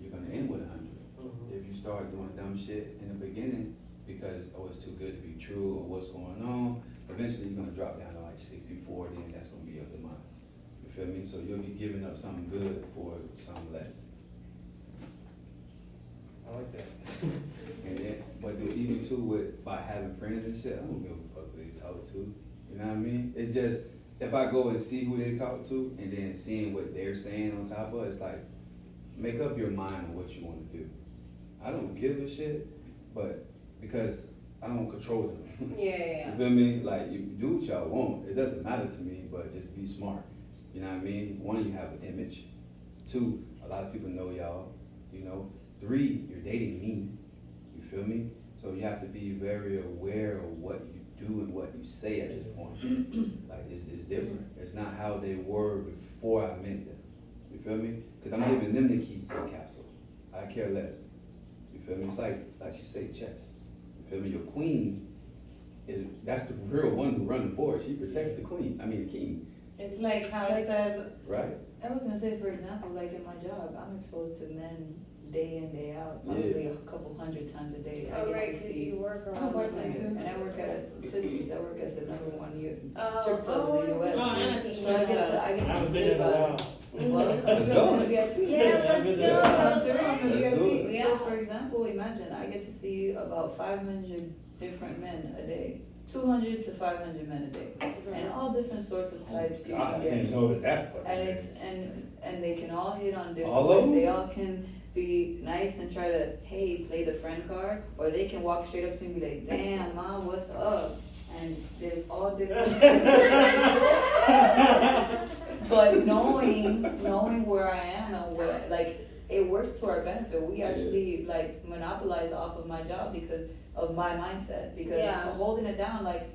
you're gonna end with a hundred. Mm-hmm. If you start doing dumb shit in the beginning because oh it's too good to be true or what's going on, eventually you're gonna drop down to like 60, 40, and that's gonna be your demise. You feel me? So you'll be giving up something good for some less. I like that. And then, but then even too with by having friends and shit, I don't give a fuck who they talk to. You know what I mean? It just if I go and see who they talk to and then seeing what they're saying on top of it, it's like make up your mind on what you want to do. I don't give a shit, but because I don't control them. Yeah, yeah, You feel me? Like you do what y'all want. It doesn't matter to me, but just be smart. You know what I mean? One, you have an image. Two, a lot of people know y'all. You know. Three, you're dating me. You feel me? So you have to be very aware of what you do and what you say at this point. like it's, it's different. It's not how they were before I met them. You feel me? Because I'm giving them the keys to the castle. I care less. You feel me? It's like like she say chess. You feel me? Your queen is that's the real one who runs the board. She protects the queen. I mean the king. It's like how Like- it says Right? I was gonna say, for example, like in my job, I'm exposed to men day in, day out, probably a couple hundred times a day. I Oh, get right, to 'cause see. you work I'm a around. and I work at Tootsie's. I work at the number one U- Oh, strip club in the oh, U.S. oh, and so I get to, I I get to haven't been sit in a by. while. Well, Let's I'm go. in VIP. Yeah, let's go. Come through, I'm a Let's do VIP. it. So for example, imagine I get to see about 500 different men a day, 200 to 500 men a day, mm-hmm. and all different sorts of oh, types you God, can I didn't know that. that fucking And it's and and they can all hit on different All of ways. them? They all can be nice and try to hey play the friend card, or they can walk straight up to me and be like, "Damn, mom, what's up?" And there's all different. but knowing knowing where I am and what I, like it works to our benefit. We actually like monopolize off of my job because of my mindset. Because Yeah. holding it down, like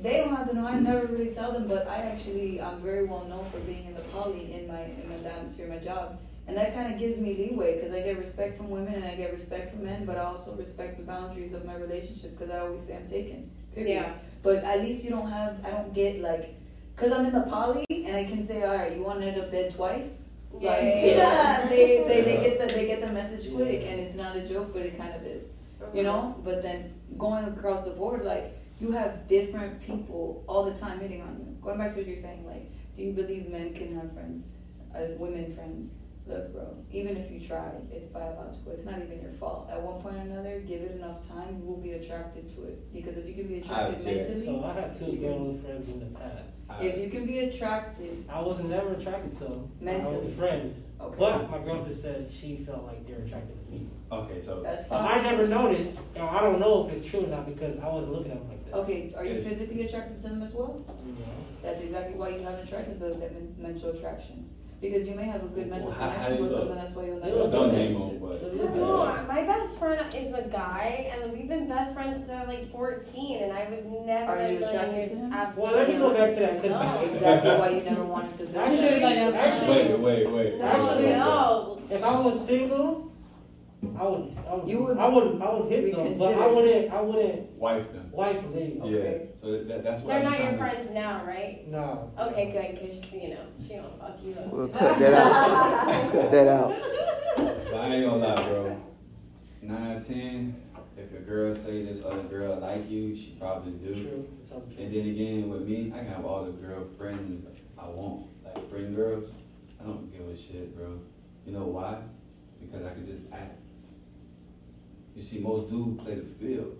they don't have to know. I never really tell them, but I actually I'm very well known for being in the poly in my in my atmosphere, my job, and that kind of gives me leeway because I get respect from women and I get respect from men, but I also respect the boundaries of my relationship because I always say I'm taken. Period. Yeah. But at least you don't have. I don't get like. Cause I'm in the poly and I can say, all right, you want to end up dead twice? Yeah, Like, yeah, yeah. they, they, they get the they get the message quick, and it's not a joke, but it kind of is, you know. But then going across the board, like you have different people all the time hitting on you. Going back to what you're saying, like, do you believe men can have friends, uh, women friends? Look, bro, even if you try, it's biological. It's not even your fault. At one point or another, give it enough time, you will be attracted to it. Because if you can be attracted Object. mentally, So I had two You can- girl friends in the past. I- if you can be attracted I was never attracted to them. I Mentally. was friends. Okay. But my girlfriend said she felt like they were attracted to me. okay, so That's But I never noticed, or I don't know if it's true or not because I wasn't looking at them like that. Okay, are you physically attracted to them as well? You know? That's exactly why you haven't tried to build that mental attraction. Because you may have a good mental Well, how- how connection with them, and that's why you'll never look have Don't name them, but. I you don't know. My best friend is a guy, and we've been best friends since I was like 14, and I would never Are in a you million attracted years. to him? Absolutely. Well, let me go back to that because No. Exactly why you never wanted to be. Actually, actually, Wait, wait, wait. No, no. if I was single, I would, I would, You would I would, I would hit them, but I wouldn't, I wouldn't Wife them. Wife them. Okay. Yeah. So that, that's why They're I'm not your to- friends now, right? No. Okay, good, because, you know, she don't fuck you up. We'll cut that out. cut that out. But I ain't gonna lie, bro. Nine out of ten, if a girl say this other girl like you, she probably do. True. It's true. And then again, with me, I can have all the girlfriends I want, like friend girls. I don't give a shit, bro. You know why? Because I can just act. You see, most dudes play the field,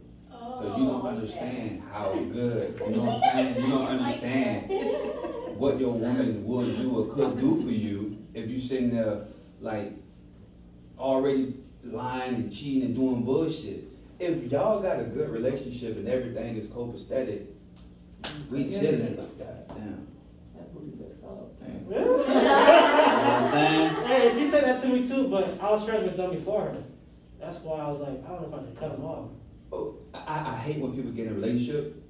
so you don't understand how good. You know what I'm saying? You don't understand what your woman would do or could do for you if you sitting there like already lying and cheating and doing bullshit. If y'all got a good relationship and everything is copacetic, we Yeah. chilling. Goddamn. That booty looks soft. Damn. Yeah. You know what I'm saying? Hey, she said that to me too, but I was friends with them before her. That's why I was like, I don't know if I should cut them off. Oh, I, I hate when people get in a relationship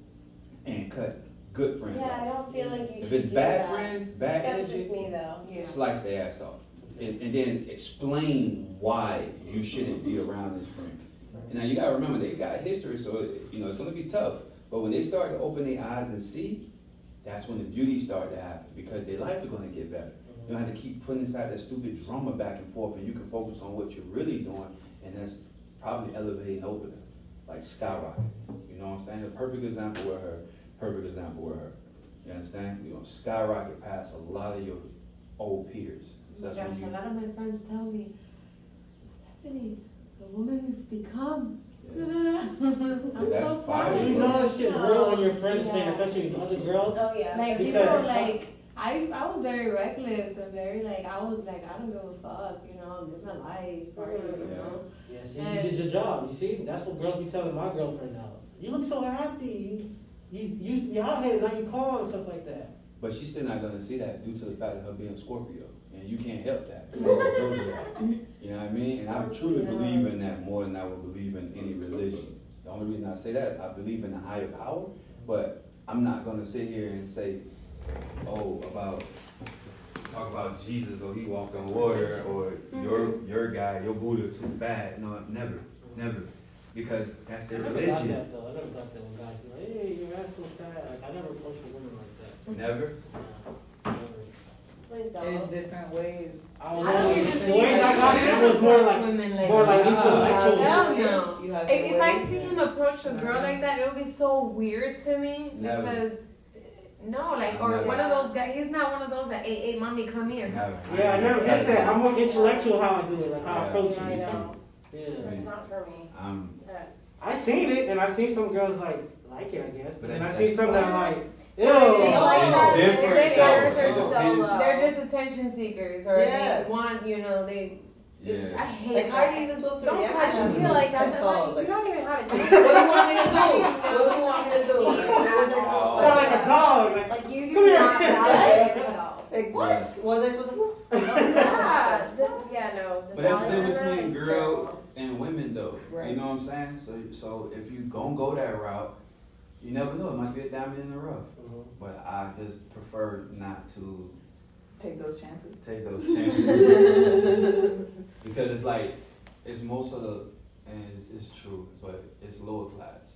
and cut good friends Yeah, I don't feel like you If should it's do bad that. friends, bad friends. That's energy, just me, though. Yeah. slice their ass off. And, and then explain why you shouldn't be around this friend. And now you gotta remember they got history, so it, you know it's gonna be tough. But when they start to open their eyes and see, that's when the beauty start to happen because their life is gonna get better. You don't have to keep putting aside that stupid drama back and forth, and you can focus on what you're really doing, and that's probably elevating over them, like skyrocket. You know what I'm saying? A perfect example with her. Perfect example with her. You understand? You know, skyrocket past a lot of your old peers. So that's Gosh, when you. a lot of my friends tell me, Stephanie, the woman you've become. I'm That's so fire, proud. You know you. that shit real when your friends are saying, Yeah. especially with other girls. Oh, yeah. Like Because- people like I I was very reckless and very like I was like I don't give a fuck, you know, live my life, party, you Yeah. know. Yeah, see, you did your job. You see, that's what girls be telling my girlfriend now. You look so happy. You you used to be hot headed, now you calm and stuff like that. But she's still not gonna see that due to the fact of her being Scorpio, and you can't help that. because it's zodiac. You know what I mean? And I truly believe in that more than I would believe in any religion. The only reason I say that I believe in a higher power, but I'm not gonna sit here and say, oh, about talk about Jesus or he walked on water or mm-hmm. your your guy, your Buddha too fat. No, never, never, because that's their I their never got religion. that though. I never got that when guys be like, hey, your ass so fat. Like, I never approached a woman like that. Mm-hmm. Never. Nah, never. There's different ways. I don't I know. don't even The think way I like got that. it was more like women like more like that. intellectual. Hell no. You have If, your if I see him approach a girl uh-huh. like that, it'll be so weird to me Never. because no, like or Never. one of those guys. He's not one of those that hey, hey, mommy, come here. Never. Yeah, I never get that. I'm more intellectual how I do it, like how I approach I it. know. Yeah. It's not for me. I'm I seen it, and I seen some girls like like it, I guess. But and I seen some that I'm like, ew. They like It's that. different, Their though. standards are so uh, They're just attention seekers, or Yeah. they want you know they. Yeah. I hate Like, how are you even supposed to Don't react? touch to I that? feel like that's That's not, you don't even have a what do you want me to do? What do you want me to do? Like, what was I supposed to Sound like a dog. Like, Like you do Come here. not validate yourself. Like what? Was I supposed to? Yeah, the, yeah, no. The But that's the difference between is girl and women, though. Right. You know what I'm saying? So, so if you gon' go that route, you never know. It might be a diamond in the rough. Mhm. But I just prefer not to Take those chances. take those chances because it's like it's most of the, and it's, it's true, but it's lower class.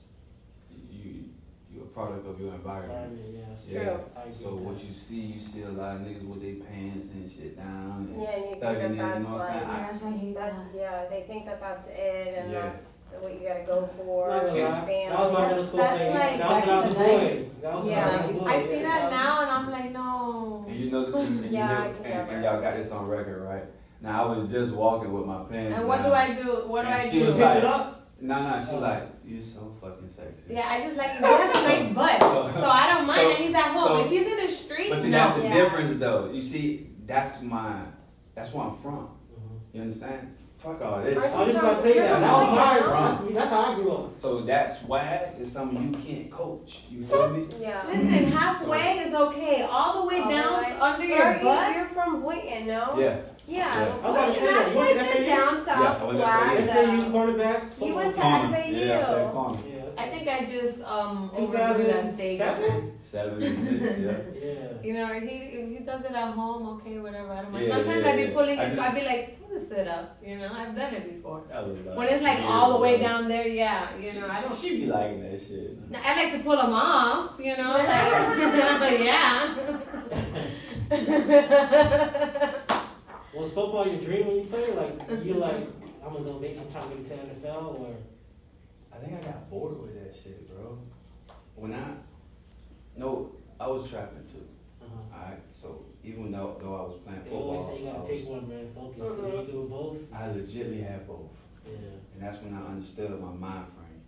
You you're a product of your environment. Environment, yeah. It's Yeah. true. So with what that. you see, you see a lot of niggas with their pants and shit down. And, Yeah, and you think Thugging that it, you know what I'm like, saying? I- I hate that, that. yeah, they think that that's it and Yeah. that's what you gotta go for. Not gonna lie. family. That was my middle school That's phase. like that was when I was a in the boy. That was Yeah. when I was a boy. I see that now, and I'm like, no. And you know the thing, and, Yeah, you I know, can and, never. and y'all got this on record, right? Now I was just walking with my pants. And what do I do? What do And I she You was do? picked like- it up? No, no, she Oh. like, you're so fucking sexy. Yeah, I just like he has a nice butt, So- so I don't mind. so- and he's at home. so- if he's in the streets, But see, no. that's the Yeah. difference, though. You see, that's my, that's where I'm from. Mm-hmm. You understand? Fuck all this. I'm just gonna tell you that. That was my, Wrong. that's, that's how I grew up. So that swag is something you can't coach. You feel me? Yeah. Listen, halfway is okay. All the way All down way- to under Or your you- butt. You're from Boynton, no? Yeah. Yeah. Yeah. I was about to say that. You That's went to the FAU? down Yeah, south I went to swag. FAU. FAU quarterback. You went to Corner. FAU. Yeah, I played corner. Yeah. I think I just um overgrew that steak. 2007? Seven and six, yeah. Yeah. You know, if he if he does it at home, okay, whatever. I don't mind. Yeah, Sometimes yeah, I be yeah. pulling I it, just- I be like, pull this it up. You know, I've done it before. That was like When it's like years all the way down there, yeah. You know, I don't. She be liking that shit. I like to pull them off. You know, like yeah. Was football your dream when you played? Like, were you like, I'm gonna go make some time to get to NFL, or I think I got bored with that shit, bro. When I, no, I was trapping too. Uh-huh. uh Alright, so even though, though I was playing they always football, say you gotta was- pick one, man. Focus. Uh-huh. Did you do both? I legitly had both. Yeah. And that's when I understood my mind frame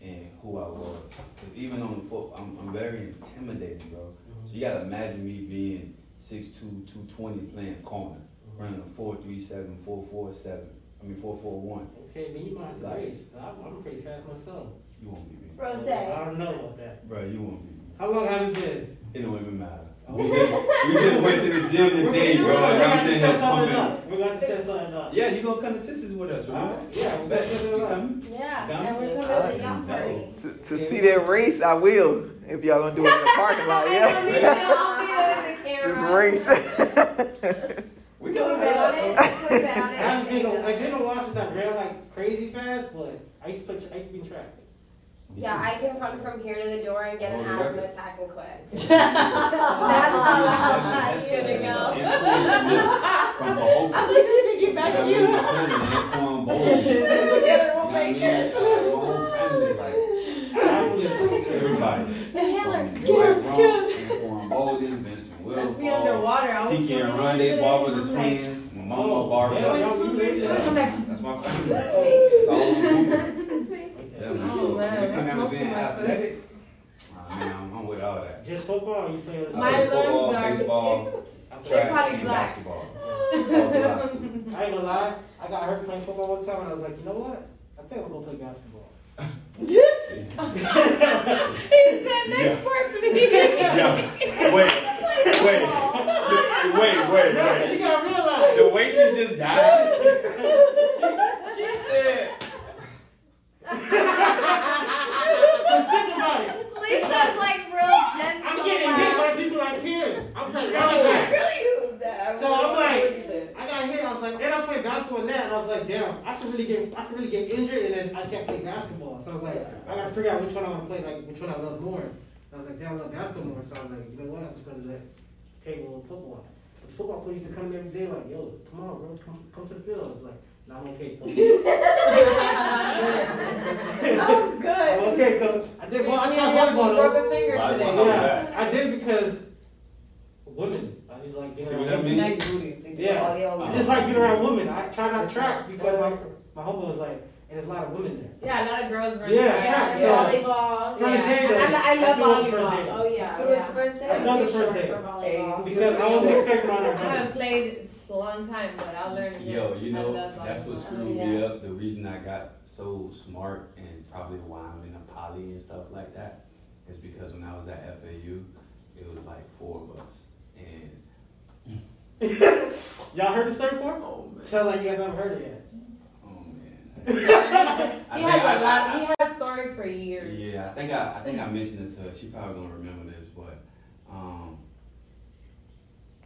and who I was. 'Cause even on the foot, I'm, I'm very intimidating, bro. Mm-hmm. So you gotta imagine me being 6'2", 220 playing corner, mm-hmm. running a 4'3", 4'4", I mean 4'4", Okay, but you might have to race. I'm, I'm pretty fast myself. You won't beat me. Rose. I don't know about that. Bro, you won't beat me. How long have you been? It don't even matter. Oh. We just, we just went to the gym today, We're bro. gonna have to set something up. We're gonna set something up. Yeah, you gonna come to Texas with us, remember? Alright, yeah, we Bet. got to set You it up. coming? Yeah, Come. and we're coming to the yacht party. To, to see that race, I will. If y'all gonna do it in the parking lot, I know, me too. yeah. I'll be with the camera. This race. We Can we can bet on it? Can we bet on I it? haven't been, I did a while since I ran like crazy fast, but I used to put, I used to be in track. Yeah, I can run from here to the door and get an Oh, yeah. asthma attack and quit. That's how loud it's gonna go. From Bohoga. I'm gonna get back to you. Let's Together we'll make it. whole family, like Absolutely. everybody. Taylor, From get Dwight him, Brown, get him. Antoine Bolden, Vincent Let's be Wilford, underwater. I was Tiki and swimming Run, they yesterday. ball with the twins. My mama, Oh, Barbara. yeah, Going y'all- two, you three, did four, that. I'm like, That's my family. It's all we do. Yeah, man. Oh, man, when it that's come down not to too being athletic, oh, man, I'm, I'm with all that. Just football, you play I My football, lungs are- baseball, I play- They're track, probably and black. basketball. All throughout school. I ain't gonna lie, I got hurt playing football one time and I was like, you know what? I think I'm gonna play basketball. He said next sport, please. Yeah. Wait, wait, wait, wait, No, wait. you gotta realize. The way she just died. she, she said. So think about it. Lisa's like real gentle. I'm getting hit by people like him. I'm playing running I back. feel you. That- So I'm like- what you did. I got hit. I was like, and I played basketball in that, and I was like, damn, I could really get, I could really get injured, and then I can't play basketball. So I was like, I gotta figure out which one I want to play, like which one I love more. And I was like, damn, I love basketball more. So I was like, you know what? I'm just gonna let table football. But the football players used to come in every day, like, yo, come on, bro, come, come to the field. I was like, no, I'm okay, coach. Oh, good. I'm okay, coach. I did. Well, I Yeah, tried yeah, volleyball you though. broke a finger today. Yeah, I did because women. I just like being See around what I women. mean? nice booties. Yeah. all- they always I just like being around women. I try not to track because my my homie was like, and there's a lot of women there. Yeah, a lot of girls running. Yeah, around. Yeah, so- volleyball. First yeah. day, I, I love do it first volleyball. day. Oh yeah, Do it yeah. first day. I done the first day. for volleyball. Because I wasn't expecting all that I money. haven't played a long time, but I'll learn again. Yo, you know, that's what screwed Oh, me yeah. up. The reason I got so smart and probably why I'm in a poly and stuff like that is because when I was at FAU, it was like four of us. And, Y'all heard the story before? oh man. Sounds like you guys haven't heard it yet. Oh man. I He think has I- a lot. I- He has story for years. Yeah, I think I, I think I mentioned it to her. She probably gonna remember this, but um,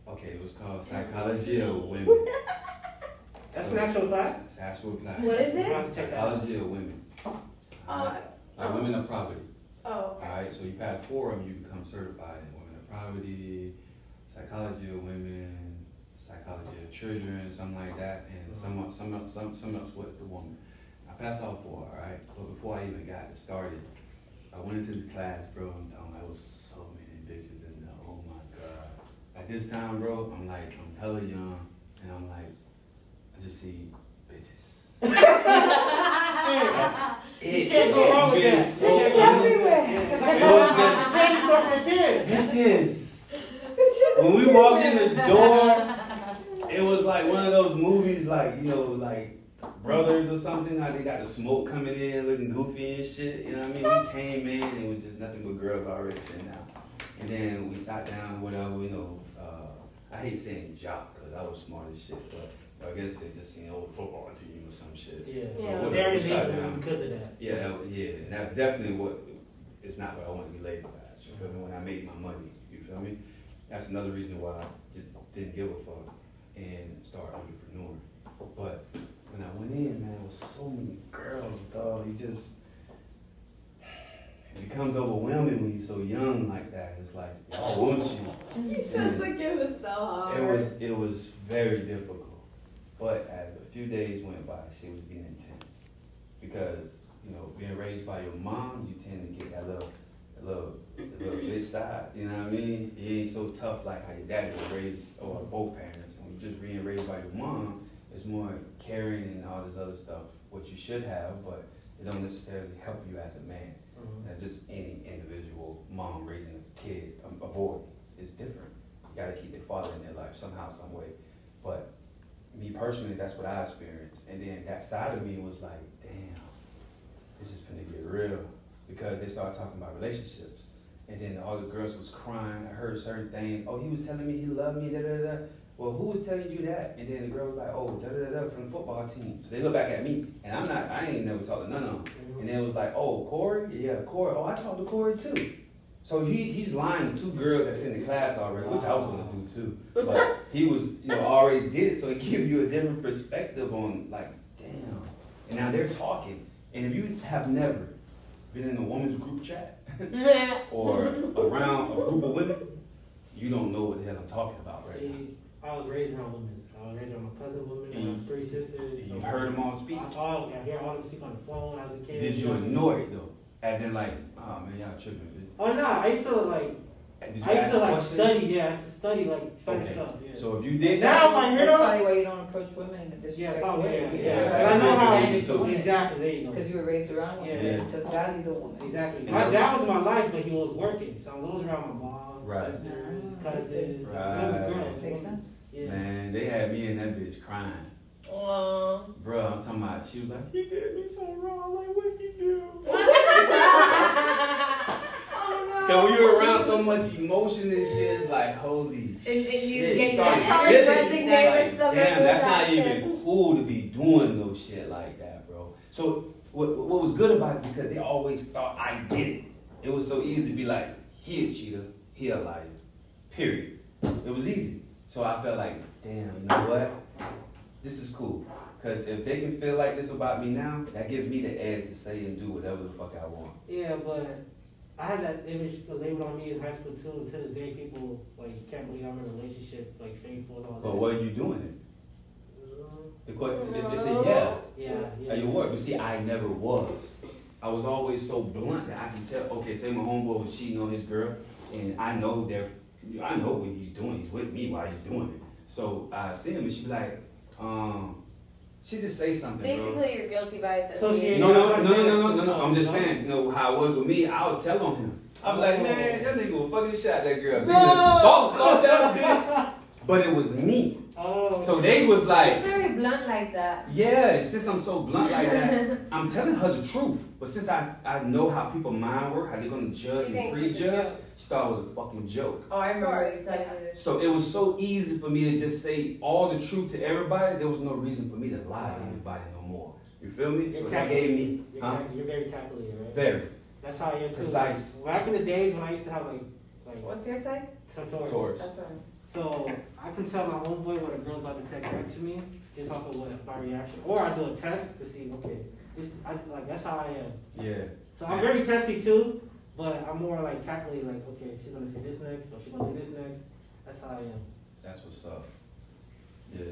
okay, it was called Psychology of Women. That's So- an actual class? It's actual class. What is it? gonna have to check that out. Psychology of Women. Uh, Like women of property. oh, okay. Alright, so you pass four of them, you become certified in women of property, psychology of women, psychology of children, something like that, and some else- some else- some some else with the woman. I passed all four, alright, but before I even got started, I went into this class, bro. I'm telling you, I was so many bitches in there. Oh my At this time, bro, I'm like, I'm hella young, and I'm like, I just see bitches. That's it. can't go wrong with that. so It's everywhere. It's like It was just- a candy store for kids. Bitches. When we walked in the door, it was like one of those movies, like you know, like Brothers or something. How they got the smoke coming in, looking goofy and shit. You know what I mean? We came in and it was just nothing but girls already sitting down. And then we sat down, whatever. You know, I hate saying jock because I was smart as shit, but I guess they just seen old football team or some shit. Yeah. Yeah. So whatever, they already we sat leaving down. because of that. Yeah, that, was- yeah, and that definitely what it's not what I want to be labeled as. You feel me? When I made my money, you feel me? That's another reason why I just didn't give a fuck and start entrepreneur. But when I went in, man, it was so many girls, dog. You just it becomes overwhelming when you're so young like that. It's like I want you. It sounds like it was so hard. It was it was very difficult. But as a few days went by, she was getting intense. Because, you know, being raised by your mom, you tend to get that little that little that little bitch side. You know what I mean? It ain't so tough like how your dad was raised or both parents. When you're just being raised by your mom, it's more caring and all this other stuff, what you should have, but it don't necessarily help you as a man. That's just any individual mom raising a kid, a, a boy, is different. You gotta keep their father in their life somehow, some way. But me personally, that's what I experienced. And then that side of me was like, damn, this is gonna get real. Because they start talking about relationships. And then all the girls was crying. I heard certain things. Oh, he was telling me he loved me, da da da. Well, who was telling you that? And then the girl was like, oh, da da da from the football team. So they look back at me. And I'm not, I ain't never talked to none of them. Mm-hmm. And then it was like, oh, Corey? Yeah, Corey. Oh, I talked to Corey too. So he, he's lying to two girls that's in the class already, which I was gonna do too. But he was, you know, already did it, so it gives you a different perspective on like, damn. And now they're talking. And if you have never been in a woman's group chat or around a group of women, you don't know what the hell I'm talking about right now. See, I was raised around women. I was raised around my cousin women. I have three sisters. You so heard them all speak. I, all, I hear all them speak on the phone as a kid. Did you annoy it though? As in like, oh man, y'all tripping. bitch. Oh no, I used to like. Did you I used ask to like questions? study. Yeah, I used to study like certain Okay. stuff. Yeah. So if you did now that, I'm like, you That's know. probably why you don't approach women in a disrespectful Yeah, probably. way. Yeah, because yeah. you're I know how. understanding to women. Exactly. There you go. Because you were raised around women Yeah. and to value the woman. Exactly. My dad was my life, but he was working, so I was always around my mom, Right. sisters, Ah, cousins, Right. girls. Makes women. sense. Yeah. man, they had me and that bitch crying. Aww. Bro, I'm talking about, she was like, he did me so wrong. Like, what he do? no. Cause when you're around so much emotion and shit, it's like, holy And- and you shit. get Started that- Probably like, with some Damn, that's not actions. even cool to be doing no shit like that, bro. So what, what was good about it because they always thought I did it. It was so easy to be like, he a cheater, he a liar. Period. It was easy. So I felt like, damn, you know what? This is cool. Cause if they can feel like this about me now, that gives me the edge to say and do whatever the fuck I want. Yeah, but I had that image labeled on me in high school too. And to this day, people like can't believe I'm in a relationship, like faithful and all that. But why are you doing? it? The question is, they say yeah. Yeah, yeah. Are you what? But see, I never was. I was always so blunt that I can tell. Okay, say my homeboy was cheating on his girl, and I know that I know what he's doing. He's with me while he's doing it. So I see him, and she be like, um, she just say something, bro. Basically, you're guilty by Association. association. No, no, no, no, no, no, no, no. I'm just saying, you know how it was with me. I would tell on him. I'm like, man, that nigga will fucking shot that girl. No! Salt, salt that bitch. But it was me. Oh. So they was like, very blunt like that. Yeah, since I'm so blunt like that, I'm telling her the truth. But since I, I know how people mind work, how they're gonna judge She and thinks it's a prejudge, she thought it was a fucking joke. Oh, I remember Right, you telling me this. So it was so easy for me to just say all the truth to everybody. There was no reason for me to lie to anybody no more. You feel me? So You're that gave me, You're, huh? cal- you're very calculated, right? Very That's how I am too. Precise. Back in the days when I used to have like like What's your side? some Taurus. Taurus. That's right. So I can tell my homeboy what a girl's about to text back to me just off of what my reaction, or I do a test to see okay, this I like that's how I am. Yeah. So I'm very testy too, but I'm more like calculated. Like okay, she's gonna say this next, or she's gonna do this next. That's how I am. That's what's up. Yeah.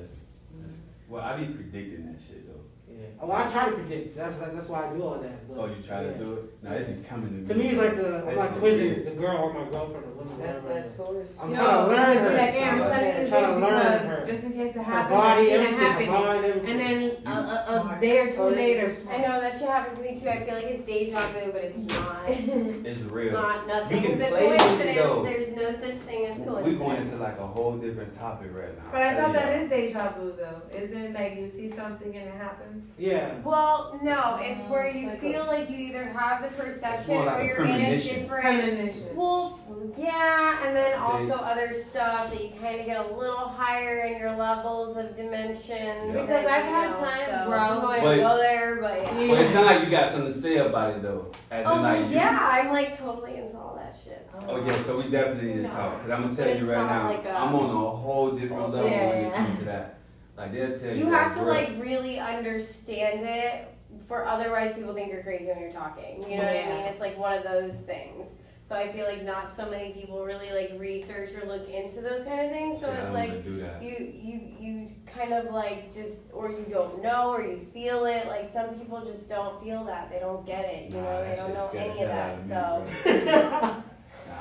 That's- well, I be predicting that shit though. Yeah. Oh, well, I try to predict. That's that's why I do all that. But, Oh, you try yeah. to do it? Now it be coming to me. To me, it's like the I'm like quizzing weird. the girl or my girlfriend or woman. That's whatever. that Taurus. I'm Yo, trying to learn her. Like, hey, I'm I'm telling you this trying to learn because her. just in case it happens, body, I've seen it everything, happen. mind, everything. And then a, a, a day or two Oh, later. I know that shit happens to me too. I feel like it's deja vu, but it's not. It's It's real. not. You Nothing's can a play with it, coincidence. though. There's no such thing as coincidence. We're going into like a whole different topic right now. But I thought that is that you. deja vu though. Isn't it like you see something and it happens? Yeah. Well, no, it's oh, where you It's like feel like you either have the perception more like or you're in a different. Premonition. Well, yeah, and then They- also other stuff that you kind of get a little higher in your levels of dimensions. Yeah. Because and, I've had know, times so where I you was- want to go there, but yeah. Yeah. But it sounds like you got something to say about it though. As in Oh like you- yeah, I'm like totally into all that shit. so. Oh yeah, so we definitely need to No. talk. Cause I'm gonna But tell you right now, like a- I'm on a whole different level when it Yeah. comes to that. Like they'll tell you. You have to bro, like really understand it, for otherwise people think you're crazy when you're talking. You know what I mean? It's like one of those things. So I feel like not so many people really like research or look into those kind of things. So shit, it's like even do that. you you you kind of like just or you don't know or you feel it. Like some people just don't feel that. They don't get it. You Nah, know, they don't know any of that. of me, So Nah,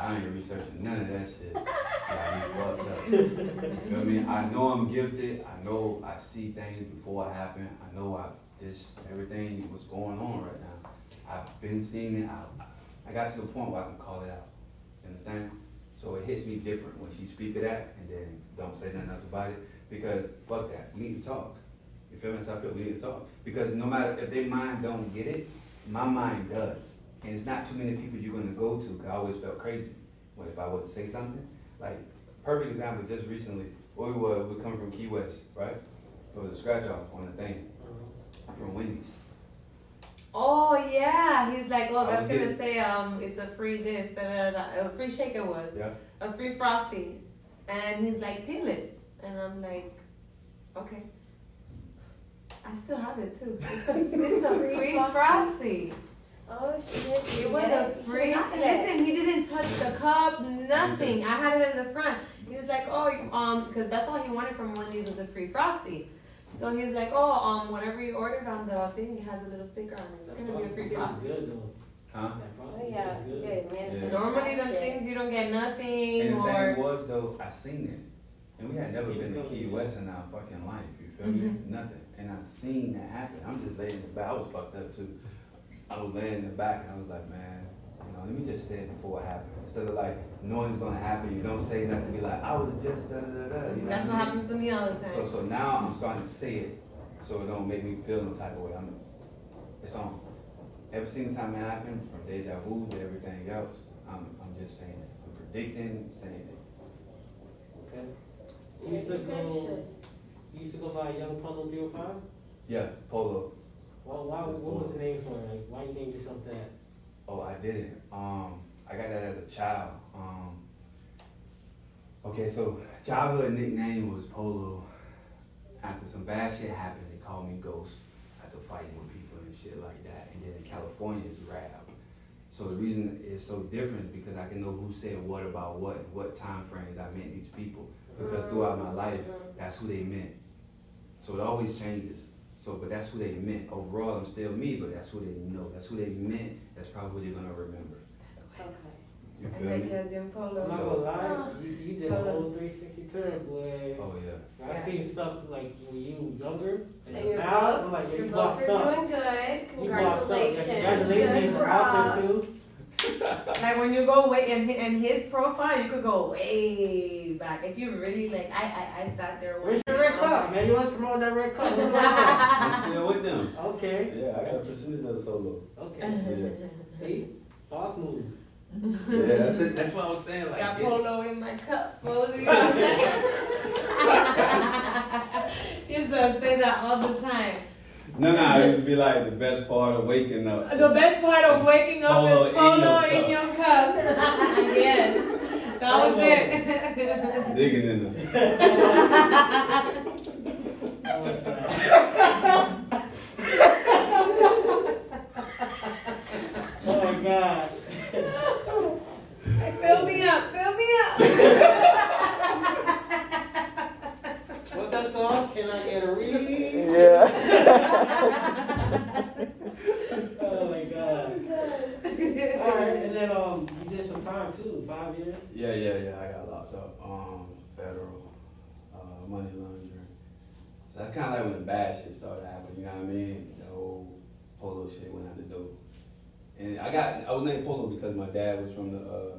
I ain't researching none of that shit. You know I mean? I know I'm gifted. I know I see things before it happen. I know I this everything what's going on right now. I've been seeing it. I, I got to the point where I can call it out. You understand? So it hits me different when she speak to that and then don't say nothing else about it because fuck that. We need to talk. You feel me? How I feel. We need to talk because no matter if their mind don't get it, my mind does. And it's not too many people you're gonna go to. Cause I always felt crazy when if I was to say something. Like perfect example, just recently, we were we coming from Key West, right? There was a scratch off on the thing from Wendy's. Oh yeah, he's like, oh, that's was gonna getting- say um, it's a free this, da da da, a free shake it was, Yeah. a free frosty, and he's like, peel it, and I'm like, okay. I still have it too. It's a, it's a Free free frosty. Frosty. oh shit, It was a free. Listen, he didn't touch the cup, nothing. I had it in the front. He was like, oh, um, because that's all he wanted from Wendy's was a free frosty. So he's like, oh, um, whatever you ordered on the thing, it has a little sticker on it. It's gonna be a free frosty. good though. Huh? Oh yeah, tastes good man. Yeah. Normally, That them things you don't get nothing And the or. thing was though, I seen it. And we had never been to Key West in our fucking life, you feel me? Nothing. And I seen that happen. I'm just laying in the back. I was fucked up too. I was laying in the back and I was like, man, you know, let me just say it before it happened. Instead of like knowing it's gonna happen, you don't say nothing, be like, I was just da da da da. You know That's what I mean? happens to me all the time. so so now I'm starting to say it, so it don't make me feel no type of way. I'm, it's on. Every single time it happens, from deja vu to everything else, I'm I'm just saying it. I'm predicting, saying it. Okay. You used to go. You used to go by Young Polo 305. Yeah, polo. Well, why? What was the name for it? Like, why you named yourself that? Oh, I didn't. Um, I got that as a child. Um, okay, so childhood nickname was Polo. After some bad shit happened, they called me Ghost after fighting with people and shit like that. And then in California, it's Rab. So the reason it's so different is because I can know who said what about what, what time frames I meant these people. Because throughout my life, that's who they meant. So it always changes. So, but that's who they meant. Overall, I'm still me, but that's who they know. That's who they meant. That's probably who they're gonna remember. Okay. You feel then me? he has young I'm polo. not So- gonna lie, you, you did a Hold on. whole 360 turn, boy. Oh yeah. I seen stuff like when you younger, and, And your now I'm books, like, yeah, your you books bossed are up. doing good. You bossed up. Yeah, Congratulations. Congratulations, Good you're out there props. too. Like when you go way in, in his profile, you could go way back. If you really like, I I, I sat there. Where's your red cup, man? You want to promote that red cup? What's going on? I'm still with them. okay, Yeah, I got a percentage of solo. okay. See, boss move. Yeah, that's, that's what I was saying. Like, Got get- polo in my cup. What was he gonna say? he used to say that all the time. No, no, it used to be like the best part of waking up. The best part of waking up Polo is in polo your in your cup. yes, that was it. Digging in them. That was uh, sad. oh my god. fill me up, fill me up. What's song? Can I get a read? Yeah. Oh my god. Alright, and then um you did some time too, five years. Yeah, yeah, yeah. I got locked up. Um, federal, uh, money laundering. So that's kind of like when the bad shit started happening. You know what I mean? The whole polo shit went out the door. And I got I was named Polo because my dad was from the uh,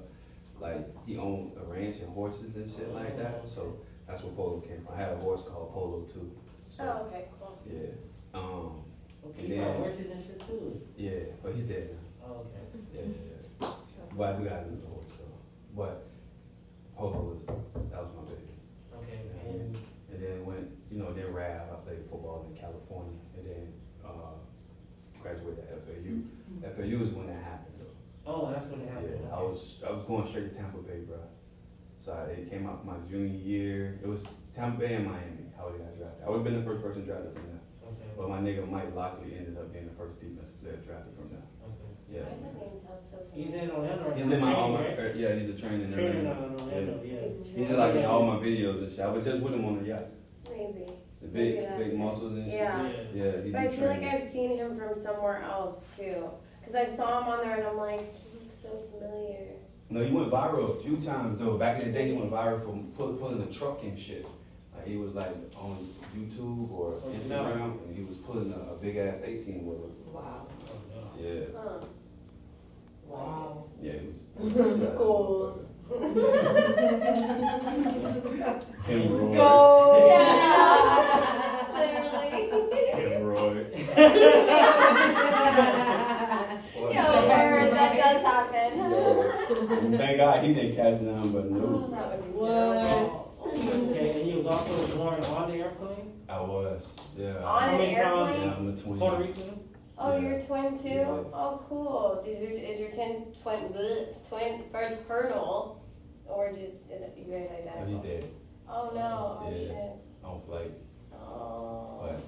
like he owned a ranch and horses and shit like that. So that's where Polo came from. I had a horse called Polo too. So Oh, okay, cool. yeah. Um Okay, you got horses and shit too. yeah, but he's dead now. Oh, okay. Yeah, yeah, yeah. But I do got another horse though. But Polo was that was my baby. Okay, and And then went, you know, then rap, I played football in California, and then, uh, graduated at FAU. FAU is when that happened though. oh, that's what happened. Yeah, I was, I was going straight to Tampa Bay, bro. So I, it came out my junior year, it was Tampa Bay and Miami, how we got drafted. I would've been the first person drafted from there, Okay. but my nigga Mike Lockley ended up being the first defensive player drafted from there. Okay. Yeah. Why does that name sound so He's familiar? in Orlando. He's in my, now, all my, right? yeah, he's a trainer. in Training Orlando. in Orlando, yeah. He's in like in all my videos and shit. I was just with him on the yacht. Maybe. The Maybe big, that's big it. muscles and shit. Yeah. Yeah, he But I be feel like. I've seen him from somewhere else too. Cause I saw him on there and I'm like, he looks so familiar. No, he went viral a few times though. Back in the day, he went viral from pull, pulling a truck and shit. Like he was like on YouTube or Oh, Instagram, and he was pulling a, a big ass eighteen wheeler. Wow. Oh, no. Yeah, Huh. Wow. yeah, he was. Goals. Hemorrhoids. Goals. Yeah. Literally. Hemorrhoids. What? Yo, Bird, that does happen. Yo, Thank God he didn't catch none, but Oh, no. that would What? Okay, and you was also born on the airplane? I was. Yeah. On an How many times- airplane? Yeah, I'm a twin. Puerto Rican? Oh, Yeah. you're twin too? Yeah. Oh, cool. Is your is your twin twin bleh, twin fraternal, or did, is it you guys Oh, identical? he's dead. Oh no! Oh Yeah. shit! On flight, Oh. but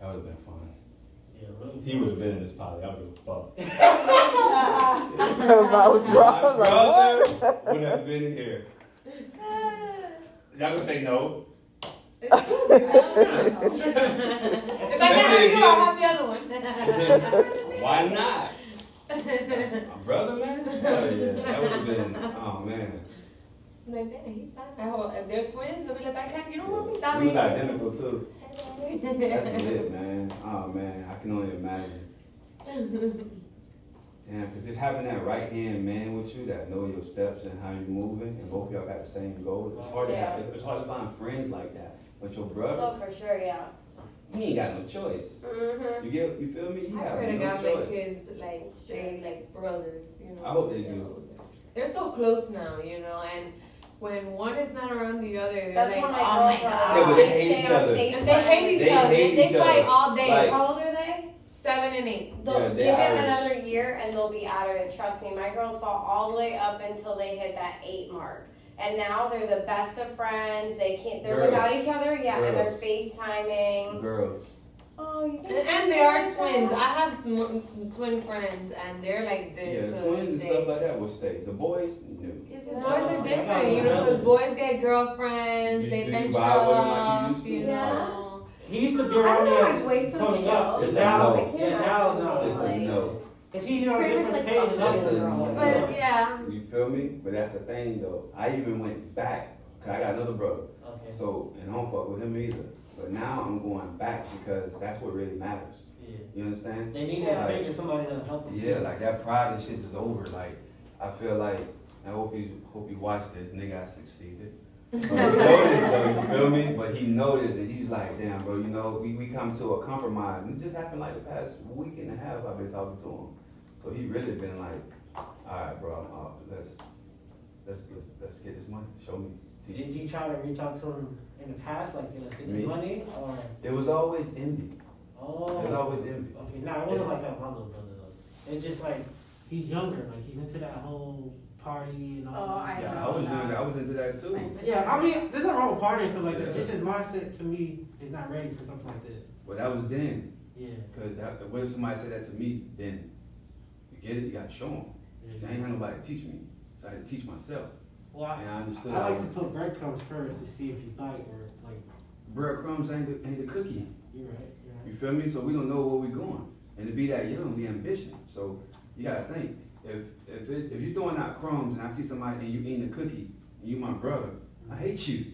that would have been fun. Yeah, really. He would have been in this pilot. I would have fucked. About drop, like, brother would have been here. Y'all gonna say no? If I can't have you, I'll have the other one. Why not? My brother, man. Oh yeah, that would have been. Oh man, Like, man, he's fine. I If they're twins, they'll be like, I can't, you don't want me, he was identical too. That's lit, man. Oh man, I can only imagine. Damn, cause just having that right hand man with you that know your steps and how you're moving, and both of y'all got the same goal. It's hard to have, it's hard to find friends like that. But your brother, Oh, for sure, yeah. he ain't got no choice. Mm-hmm. You get, you feel me? He I have pray to no God make choice. kids like stay like brothers, you know. I hope they They're do. older. They're so close now, you know, and when one is not around the other, they're That's like, what oh my my girls are. god. Yeah, but they They hate each other. And they hate each They other. hate They, each they fight other. all day. Like- How old are they? Seven and eight. They'll Yeah, give they're it another year and they'll be out of it. Trust me, my girls fall all the way up until they hit that eight mark. And now they're the best of friends. They can't. They're Girls. without each other. Yeah, and they're Girls. FaceTiming. Girls. Oh, you And, and they are twins. I have m- twin friends, and they're like Yeah, this. the to twins and stuff like that will stay. The boys, no. Yes, Yeah. the boys are different, you know. Because boys get girlfriends, You- they do you venture vibe with 'em like you off, you Yeah. know. He used to be around don't me as like, waste some coming up. It's now, no. I yeah, can't now, no. It's a Like- no. Cause he's on Pretty much different like pages. fuck It's other a no. But yeah, You feel me? But that's the thing though. I even went back. Cause I got another brother. Okay. So, and I don't fuck with him either. But now I'm going back because that's what really matters. Yeah. You understand? They need Yeah. to figure somebody to help them. Yeah, like that pride and shit is over. Like, I feel like, I hope you hope you watch this. Nigga, I succeeded. But he noticed though, you feel me? But he noticed and he's like, damn, bro, you know, we, we come to a compromise. And this just happened like the past week and a half I've been talking to him. So he really been like, all right, bro, uh, let's, let's, let's, let's get this money. Show me. Did you try to reach out to him in the past, like, you know, get Me? the money, or? It was always envy. Oh. It was always envy. Okay, no, it wasn't like that with my little brother though. It's just like he's younger, like he's into that whole party and all Oh, that. I Yeah, stuff. I was young. I was into that too. Yeah, I mean, there's nothing wrong with partying and stuff like that. Yeah. Just his mindset to me is not ready for something like this. But that was then. Yeah. Cause that, what if somebody said that to me? Then you get it. You got to show them. See, I ain't had nobody to teach me, so I had to teach myself. Well, I, And I understood. I like to put breadcrumbs first to see if you bite or like breadcrumbs ain't the, ain't the cookie. you're right. You're right. You feel me? So we don't know where we're going. And to be that young, be ambition. So you gotta think. If if it's, if you're throwing out crumbs and I see somebody and you eating a cookie and you my brother, I hate you.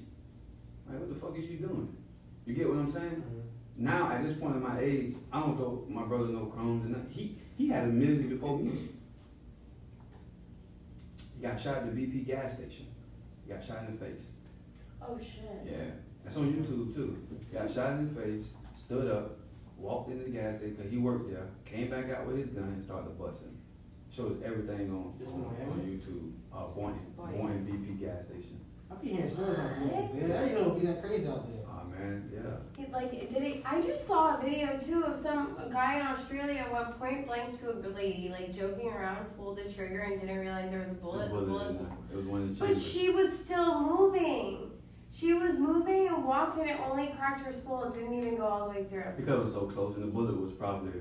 Like what the fuck are you doing? You get what I'm saying? Mm-hmm. Now at this point in my age, I don't throw my brother no crumbs and nothing. he he had a music before me. He got shot at the BP gas station. He got shot in the face. Oh shit. Yeah, that's on YouTube too. Got shot in the face, stood up, walked into the gas station because he worked there, came back out with his gun and started busting. Showed everything on This on, in on YouTube. Uh, Boynton, Boynton. Boynton BP gas station. I be hearing stories about What? that. Man, I didn't know it would be that crazy out there. Oh man, yeah. It, like, did it? I just saw a video too of some a guy in Australia went point blank to a lady, like joking around, pulled the trigger and didn't realize there was a bullet. The The bullet in bullet. the- It was one of the But chambers. she was still moving. She was moving and walked, and it only cracked her skull. It didn't even go all the way through. Because it was so close and the bullet was probably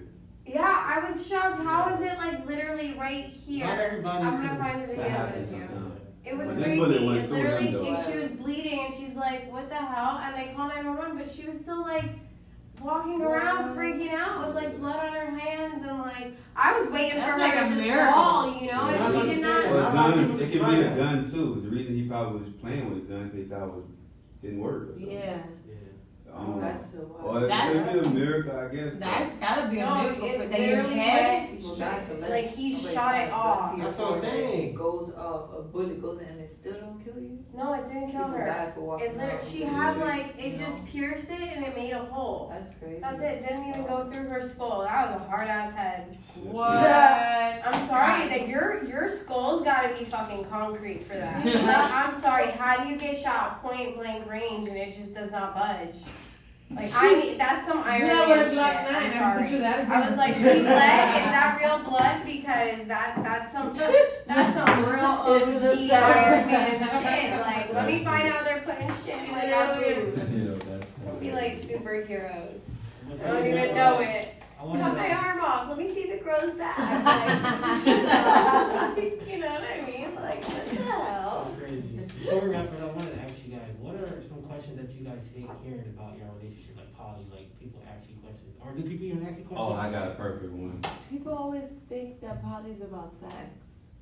Yeah, I was shocked. How is it like literally right here? Not everybody I'm gonna find the video happens of it. sometimes. It was But this crazy. bullet went It through literally, them, she was bleeding and she's like, "What the hell?" and they called 911, but she was still like walking around, freaking out with like blood on her hands and like I was waiting That's for like her a to just miracle. fall, you know, Yeah. and she did not. Well, Not a lot of guns, people it could be a gun too. The reason he probably was playing with a gun, they thought was didn't work or something. Yeah. I don't know. That's so Or wild. it That's, could be a miracle, I guess. that's gotta be a No, miracle it for that your literally head. went People straight- die for less. like, he Somebody shot it has off. to your That's what I'm saying. It goes off, a bullet goes in and it still don't kill you. No, it didn't kill People her. die for walking It literally, she had like it you just know? pierced it and it made a hole. That's crazy. That's it. Didn't even go through her skull. That was a hard ass head. What? I'm sorry that your your skull's got to be fucking concrete for that. Like, I'm sorry. How do you get shot point blank range and it just does not budge? Like I need that's some Iron Yeah, Man with a shit. I'm knife. sorry. that I was like, she bled. Is that real blood? Because that that's some that's some real This is a OG. Iron Man shit. Like let me find out they're putting shit in our food. Don't be like superheroes. I don't even know it. I wanna Cut my know. arm off. Let me see if it grows back. Like, you know what I mean? Like, what the hell? That's crazy. Before we wrap it up, I wanted to ask you guys, what are some questions that you guys hate hearing about your relationship, like poly, like people ask you questions, or do people even ask you questions? Oh, I got a perfect one. People always think that poly's about sex.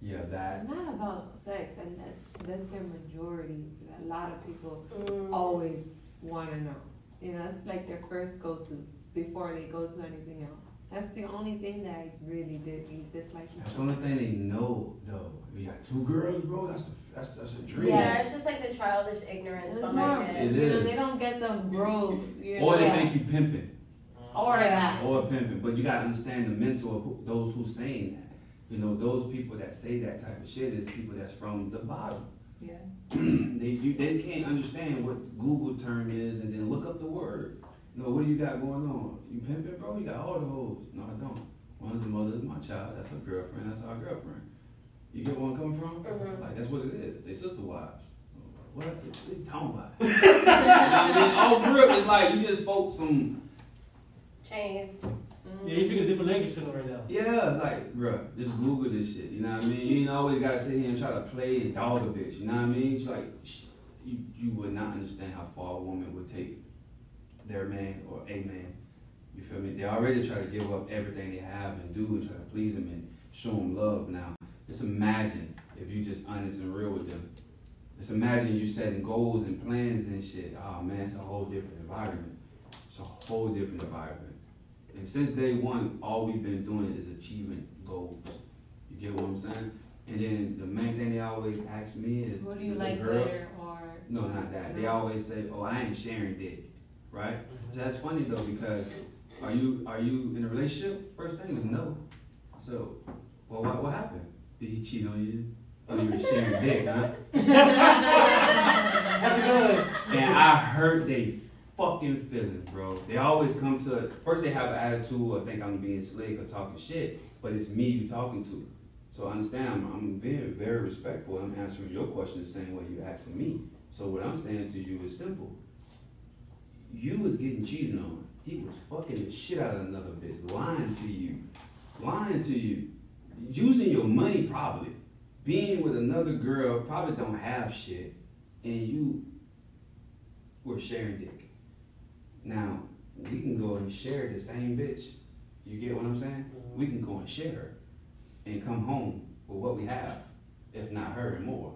Yeah, that. It's not about sex, and that's that's their majority. A lot of people Mm. always want to know. You know, it's like their first go-to before they go to anything else. That's the only thing that I really did dislike. That's the only thing they know, though. You got two girls, bro. That's the, that's that's a dream. Yeah, it's just like the childish ignorance It's behind more, it. It you know, they don't get the growth. You Or they think you pimping, or that. or pimping. But you gotta understand the mental of who, those who saying that. You know, those people that say that type of shit is people that's from the bottom. Yeah. they you, they can't understand what Google term is, and then look up the word. You know, what do you got going on? You pimping, bro? You got all the hoes. No, I don't. One of the mother is my child. That's her girlfriend. That's our girlfriend. You get where I'm coming from? Mhm. Like that's what it is. They sister wives. What? What you talking about? you know what I mean? All real is like you just spoke some. Chinese. Yeah, you speak a different language to them right now. Yeah, like, bro, just Google this shit. You know what I mean? You ain't always gotta sit here and try to play and dog a bitch. You know what I mean? It's like, you, you would not understand how far a woman would take their man or a man. You feel me? They already try to give up everything they have and do and try to please them and show them love. Now, just imagine if you just honest and real with them. Just imagine you setting goals and plans and shit. Oh man, it's a whole different environment. It's a whole different environment. And since day one, all we've been doing is achieving goals. You get what I'm saying? And then the main thing they always ask me is, What do you like girl- better, or No, not that. They always say, "Oh, I ain't sharing dick," right? So that's funny though because are you are you in a relationship? First thing is no. So, well, what what happened? Did he cheat on you? Oh, you were sharing dick, huh? That's good. And I hurt they fucking feelings, bro. They always come to first they have an attitude or think I'm being slick or talking shit, but it's me you talking to. So understand, I'm, I'm being very respectful. I'm answering your question the same way you're asking me. So what I'm saying to you is simple. You was getting cheated on. He was fucking the shit out of another bitch, lying to you, lying to you, using your money probably, being with another girl probably don't have shit, and you were sharing dick. Now we can go and share the same bitch. You get what I'm saying? Mm-hmm. We can go and share her, and come home with what we have, if not her and more.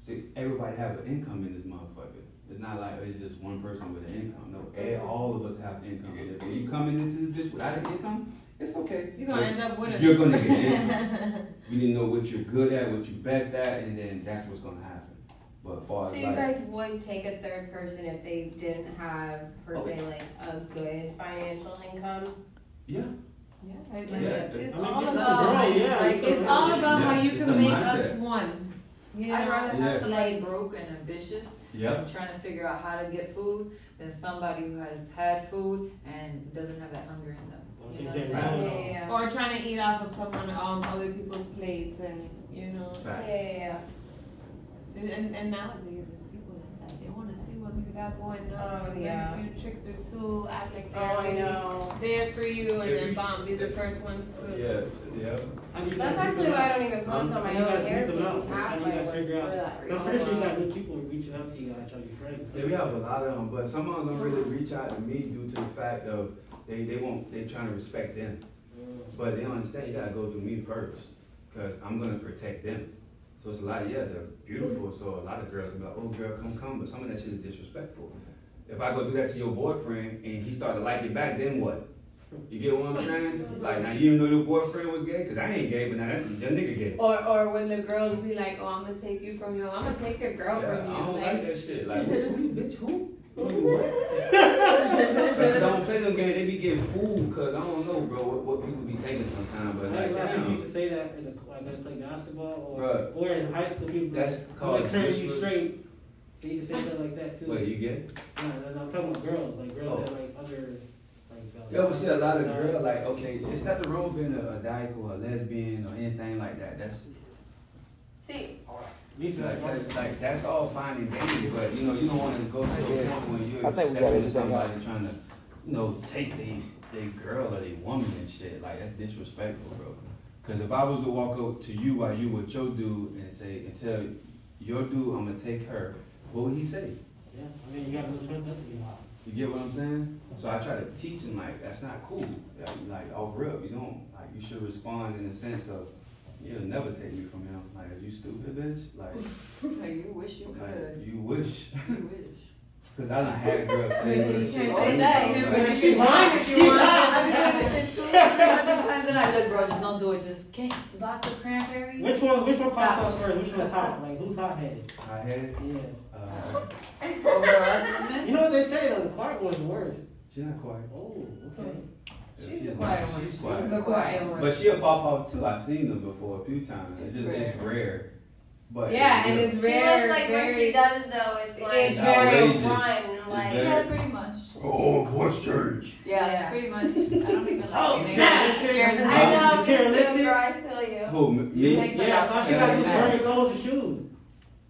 See, everybody have an income in this motherfucker. It's not like it's just one person with an income. No, all of us have income. And if you coming into this bitch without an income, it's okay. You're gonna But end up with it. You're gonna get income. We didn't know what you're good at, what you're best at, and then that's what's gonna happen. But far So as you like, guys would take a third person if they didn't have, per Oh. se, like a good financial income? yeah, Yeah, it's, Yeah. it's I mean, all it's about a yeah, like, you it's all about how Yeah, you can make mindset. us one. You I'd know? rather Yeah. have somebody broke and ambitious yep. and trying to figure out how to get food than somebody who has had food and doesn't have that hunger in them. I You know what I'm Yeah, saying? yeah, yeah. Or trying to eat off of someone um other people's plates and you know Fact. Yeah, yeah, yeah. and, and, and nowadays there's people like that. They wanna see what you got going on. Oh, yeah. then a few tricks or two, act like they're Oh, I really know. there for you and If then bomb be the first ones to Yeah, yeah. How do That's actually why I don't even post on my how do you own guys hair figure feed, them out? half do my you guys work figure out? that I'm reason. pretty sure you got new people reaching out to you guys trying to be friends. Yeah, we have a lot of them, but some of them don't really reach out to me due to the fact of they they won't they trying to respect them, Mm. but they don't understand you gotta go through me first, cause I'm gonna protect them. So it's a lot of yeah they're beautiful, so a lot of girls can be like, oh girl come come, but some of that shit is disrespectful. If I go do that to your boyfriend and he start to like it back, then what? You get what I'm saying? Like now you even know your boyfriend was gay, cause I ain't gay, but now that, that nigga gay. or or when the girls be like, Oh, I'm gonna take you from your I'm gonna take your girl Yeah, from you. I don't like, like, that shit. Like, who, who you, bitch, who? Who you what? Because I don't play them games, they be getting fooled because I don't know, bro, what, what people be thinking sometimes. But I like, ain't gonna people used to say that in the, like when they play basketball or, Right. or in high school, people That's who called like turn you straight. They used to say stuff like that too. wait, you get? No, no, no, I'm talking about girls, like girls Oh. that like other, like. Uh, You ever see a lot of girls like, okay, it's not the wrong being a, a dyke or a lesbian or anything like that. That's See, These like, like that's all fine and dandy, but you know, you don't want to go to a point when you're I think we stepping gotta into do that. somebody trying to, you know, take they they girl or they woman and shit. Like that's disrespectful, bro. Because if I was to walk up to you while you with your dude and say and tell your dude I'm gonna take her, what would he say? Yeah, I mean, you got no choice but to be hot. You get what I'm saying? So I try to teach him like that's not cool. Like, like oh, off rip, you don't like you should respond in the sense of you'll never take me from him. Like are you stupid bitch? Like, Like, you wish you like could. you wish. You wish. Cause I done had girls say little You shit. to say me, that. bro. You Like, can She whine lying, if she you want. lying. I've been doing this shit too. Hundred times a night. Look, bro, just don't do it. Just can't vodka cranberry. Which one, which one pops Stop. up first? Which one's hot? Like, who's hot headed? I had it. Yeah. Uh, Over us women. You know what they say though, the Clark one's worse. she's not quiet. Oh, okay. She's the quiet one. She's She's quiet. the quiet one. But she'll pop up too. I've seen them before a few times. It's It's just it's rare. But Yeah, and it's she rare, looks like when very she does though, it's like It's so very- fun, like. Yeah, pretty much. Oh, voice change. Yeah, Yeah. pretty much. I don't even like Oh, it. snap. It scares me. I know, me too, Materialistic? girl, I feel you. Who me? Takes a Yeah, so she got these Yeah. burning clothes and shoes.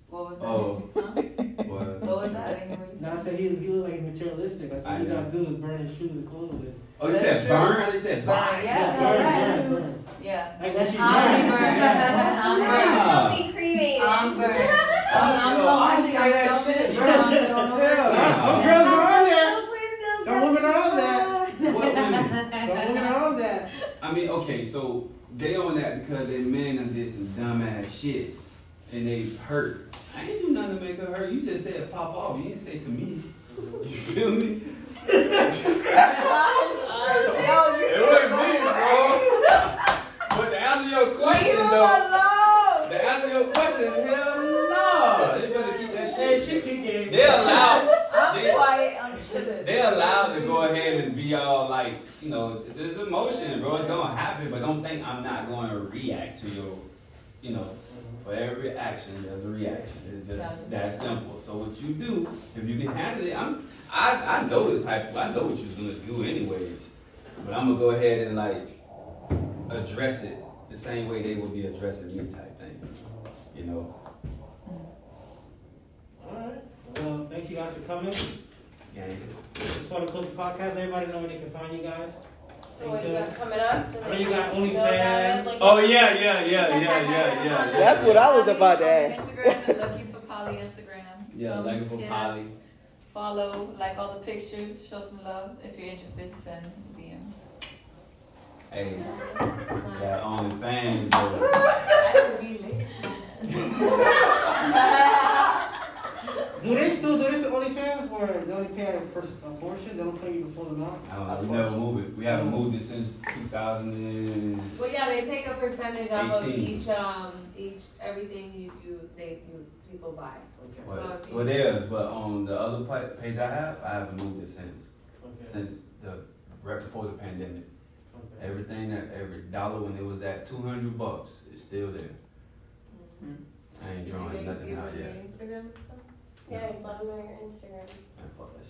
What was that? Oh. Huh? What? What was that? I didn't hear what you Now I said. said he was, he was like materialistic. I said I all you know. gotta do is burn his shoes and clothes. And, Oh, you That's said true. burn? They said Burn, burn. yeah. burn, right. burn, burn. Yeah. Like when she I'm burns. burned. Yeah. I'm You're burned. Ah. filthy creative. I'm burned. I'm, I'm, Yo, I'm I actually, don't I'm play that stuck in shit, it. bro. I'm throwing over Hell it. Yeah, some girls are on that. Some Some women are on that. What women? Some women are on that. I mean, okay, so they on that because their man done did some dumbass shit and they hurt. I ain't do nothing to make her hurt. You just said pop off. You didn't say to me. You feel me? Yo, you It wasn't me, bro. But to answer your question, though, to answer your question, hell no. They better keep that Hey, shit. chicken game. They allowed. I'm They- quiet. I'm chilling. They allowed to go ahead and be all like, you know, there's emotion, bro. It's gonna happen, but don't think I'm not going to react to your, you know, for every action there's a reaction. It's just that simple. So what you do, if you can handle it, I'm, I, I know the type, I know what you're gonna do anyways. But I'm gonna go ahead and like address it the same way they would be addressing me, type thing. You know. Alright. Well, thanks you guys for coming. Gang. It's for the Culture Podcast. Everybody know where they can find you guys. So what you got coming up? So I know they you got can know OnlyFans. like- Oh yeah, yeah, yeah, yeah, yeah, yeah. yeah. That's what I was about to Polly on ask. Instagram, Lucky for Polly Instagram. Yeah, Um, Lucky for yes. Polly. Follow, like all the pictures, show some love. If you're interested, send DM. Hey, that OnlyFans, bro. I could be lit. Do they still still do this at OnlyFans where they only pay a, pers- a portion, they don't pay you the full amount? I don't know, we never move it. We haven't moved it since two thousand and, Well, yeah, they take a percentage off of each, um, each, everything you, you, they, you, people buy. Okay. So but, if you- well, there's, but on the other page I have, I haven't moved it since, Okay. since the, right before the pandemic. Okay. Everything that, every dollar when it was at two hundred bucks, it's still there. Mhm. I ain't drawing nothing give out them your yet. Instagram and stuff? Yeah, I love my Instagram. Man, fuck that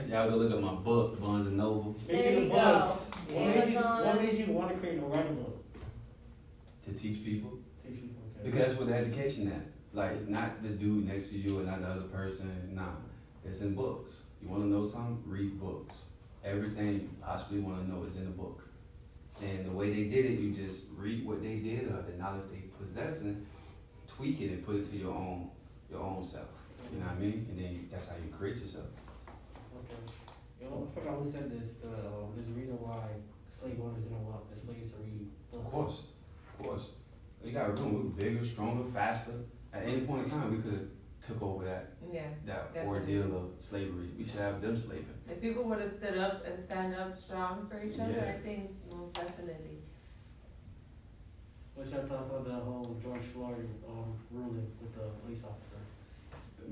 shit. Y'all go look at my book, Barnes and Noble, There Speaking you of books, go. what made you, what made you want to create a writing book? to teach people. Teach people, okay. Because that's what the education at. Like, not the dude next to you and not the other person. Nah, it's in books. You want to know something? Read books. Everything you possibly want to know is in the book. And the way they did it, you just read what they did or the knowledge they possessing, tweak it and put it to your own your own self. You know what I mean? And then you, that's how you create yourself. Okay. You know, I forgot who said this, uh, there's a reason why slave owners didn't want the slaves to read. Of course, of course. You got to remember, we were bigger, stronger, faster. At any point in time, we could have took over that Yeah. that Definitely. ordeal of slavery. We should have them slaving. If people would have stood up and stand up strong for each other, Yeah. I think most definitely. What's your thoughts on the whole George Floyd, um, ruling with the police officer?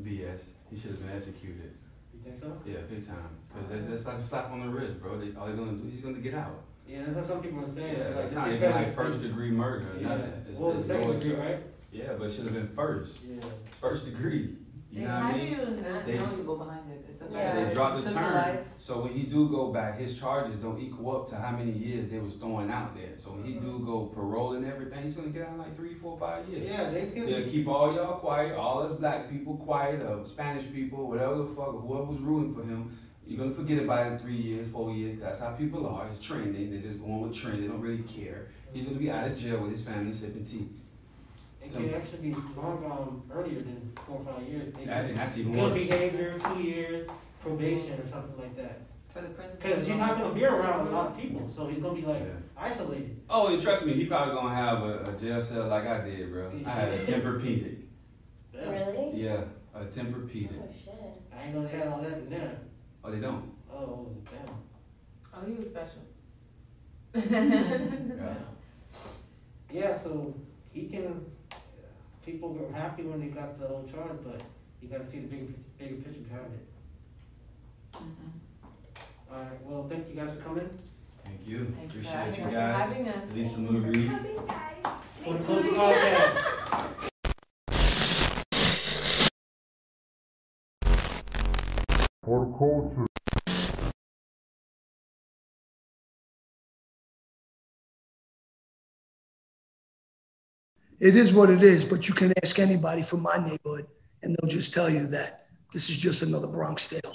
BS. He should have been executed. You think so? Yeah, big time. Uh-huh. Cause that's, that's like a slap on the wrist, bro. They, all they're gonna do, he's gonna get out. Yeah, that's what some people are saying. Yeah, like, it's not even like first degree murder Yeah, nothing. It's, well, it's second degree, right? Yeah, but it should have been first. Yeah. First degree. You And know what how I do mean? you, there's They- principle behind it, it's a Yeah. They dropped the term. life. So when he do go back, his charges don't equal up to how many years they was throwing out there. So when he do go parole and everything, he's gonna get out like three, four, five years. Yeah, they can. They'll keep all y'all quiet, all us black people quiet, or Spanish people, whatever the fuck, whoever was rooting for him. You're gonna forget about it in three years, four years, 'cause that's how people are. It's trending. They're just going with trend. They don't really care. He's gonna be out of jail with his family sipping tea. It can actually be long um, earlier than four or five years. They That- and that's even Good worse. behavior, two years, probation or something like that. For the principle. Because he's not gonna be around a lot of people, so he's gonna be like Yeah. isolated. Oh, and trust me, he probably gonna have a, a jail cell like I did, bro. I had a Tempur-Pedic. Yeah. Really? Yeah, a Tempur-Pedic. Oh shit. I didn't know they had all that in there. Oh, they don't. Oh damn. Oh, he was special. Yeah. Yeah, so he can. People were happy when they got the whole charge, but you got to see the bigger bigger picture behind it. Mhm. All right. Well, thank you guys for coming. Thank you. Thank you for Appreciate having you us. guys. Having us. Lisa Marie. Coming, guys. For the Close Podcast. Horticulture. It is what it is, but you can ask anybody from my neighborhood and they'll just tell you that this is just another Bronx tale.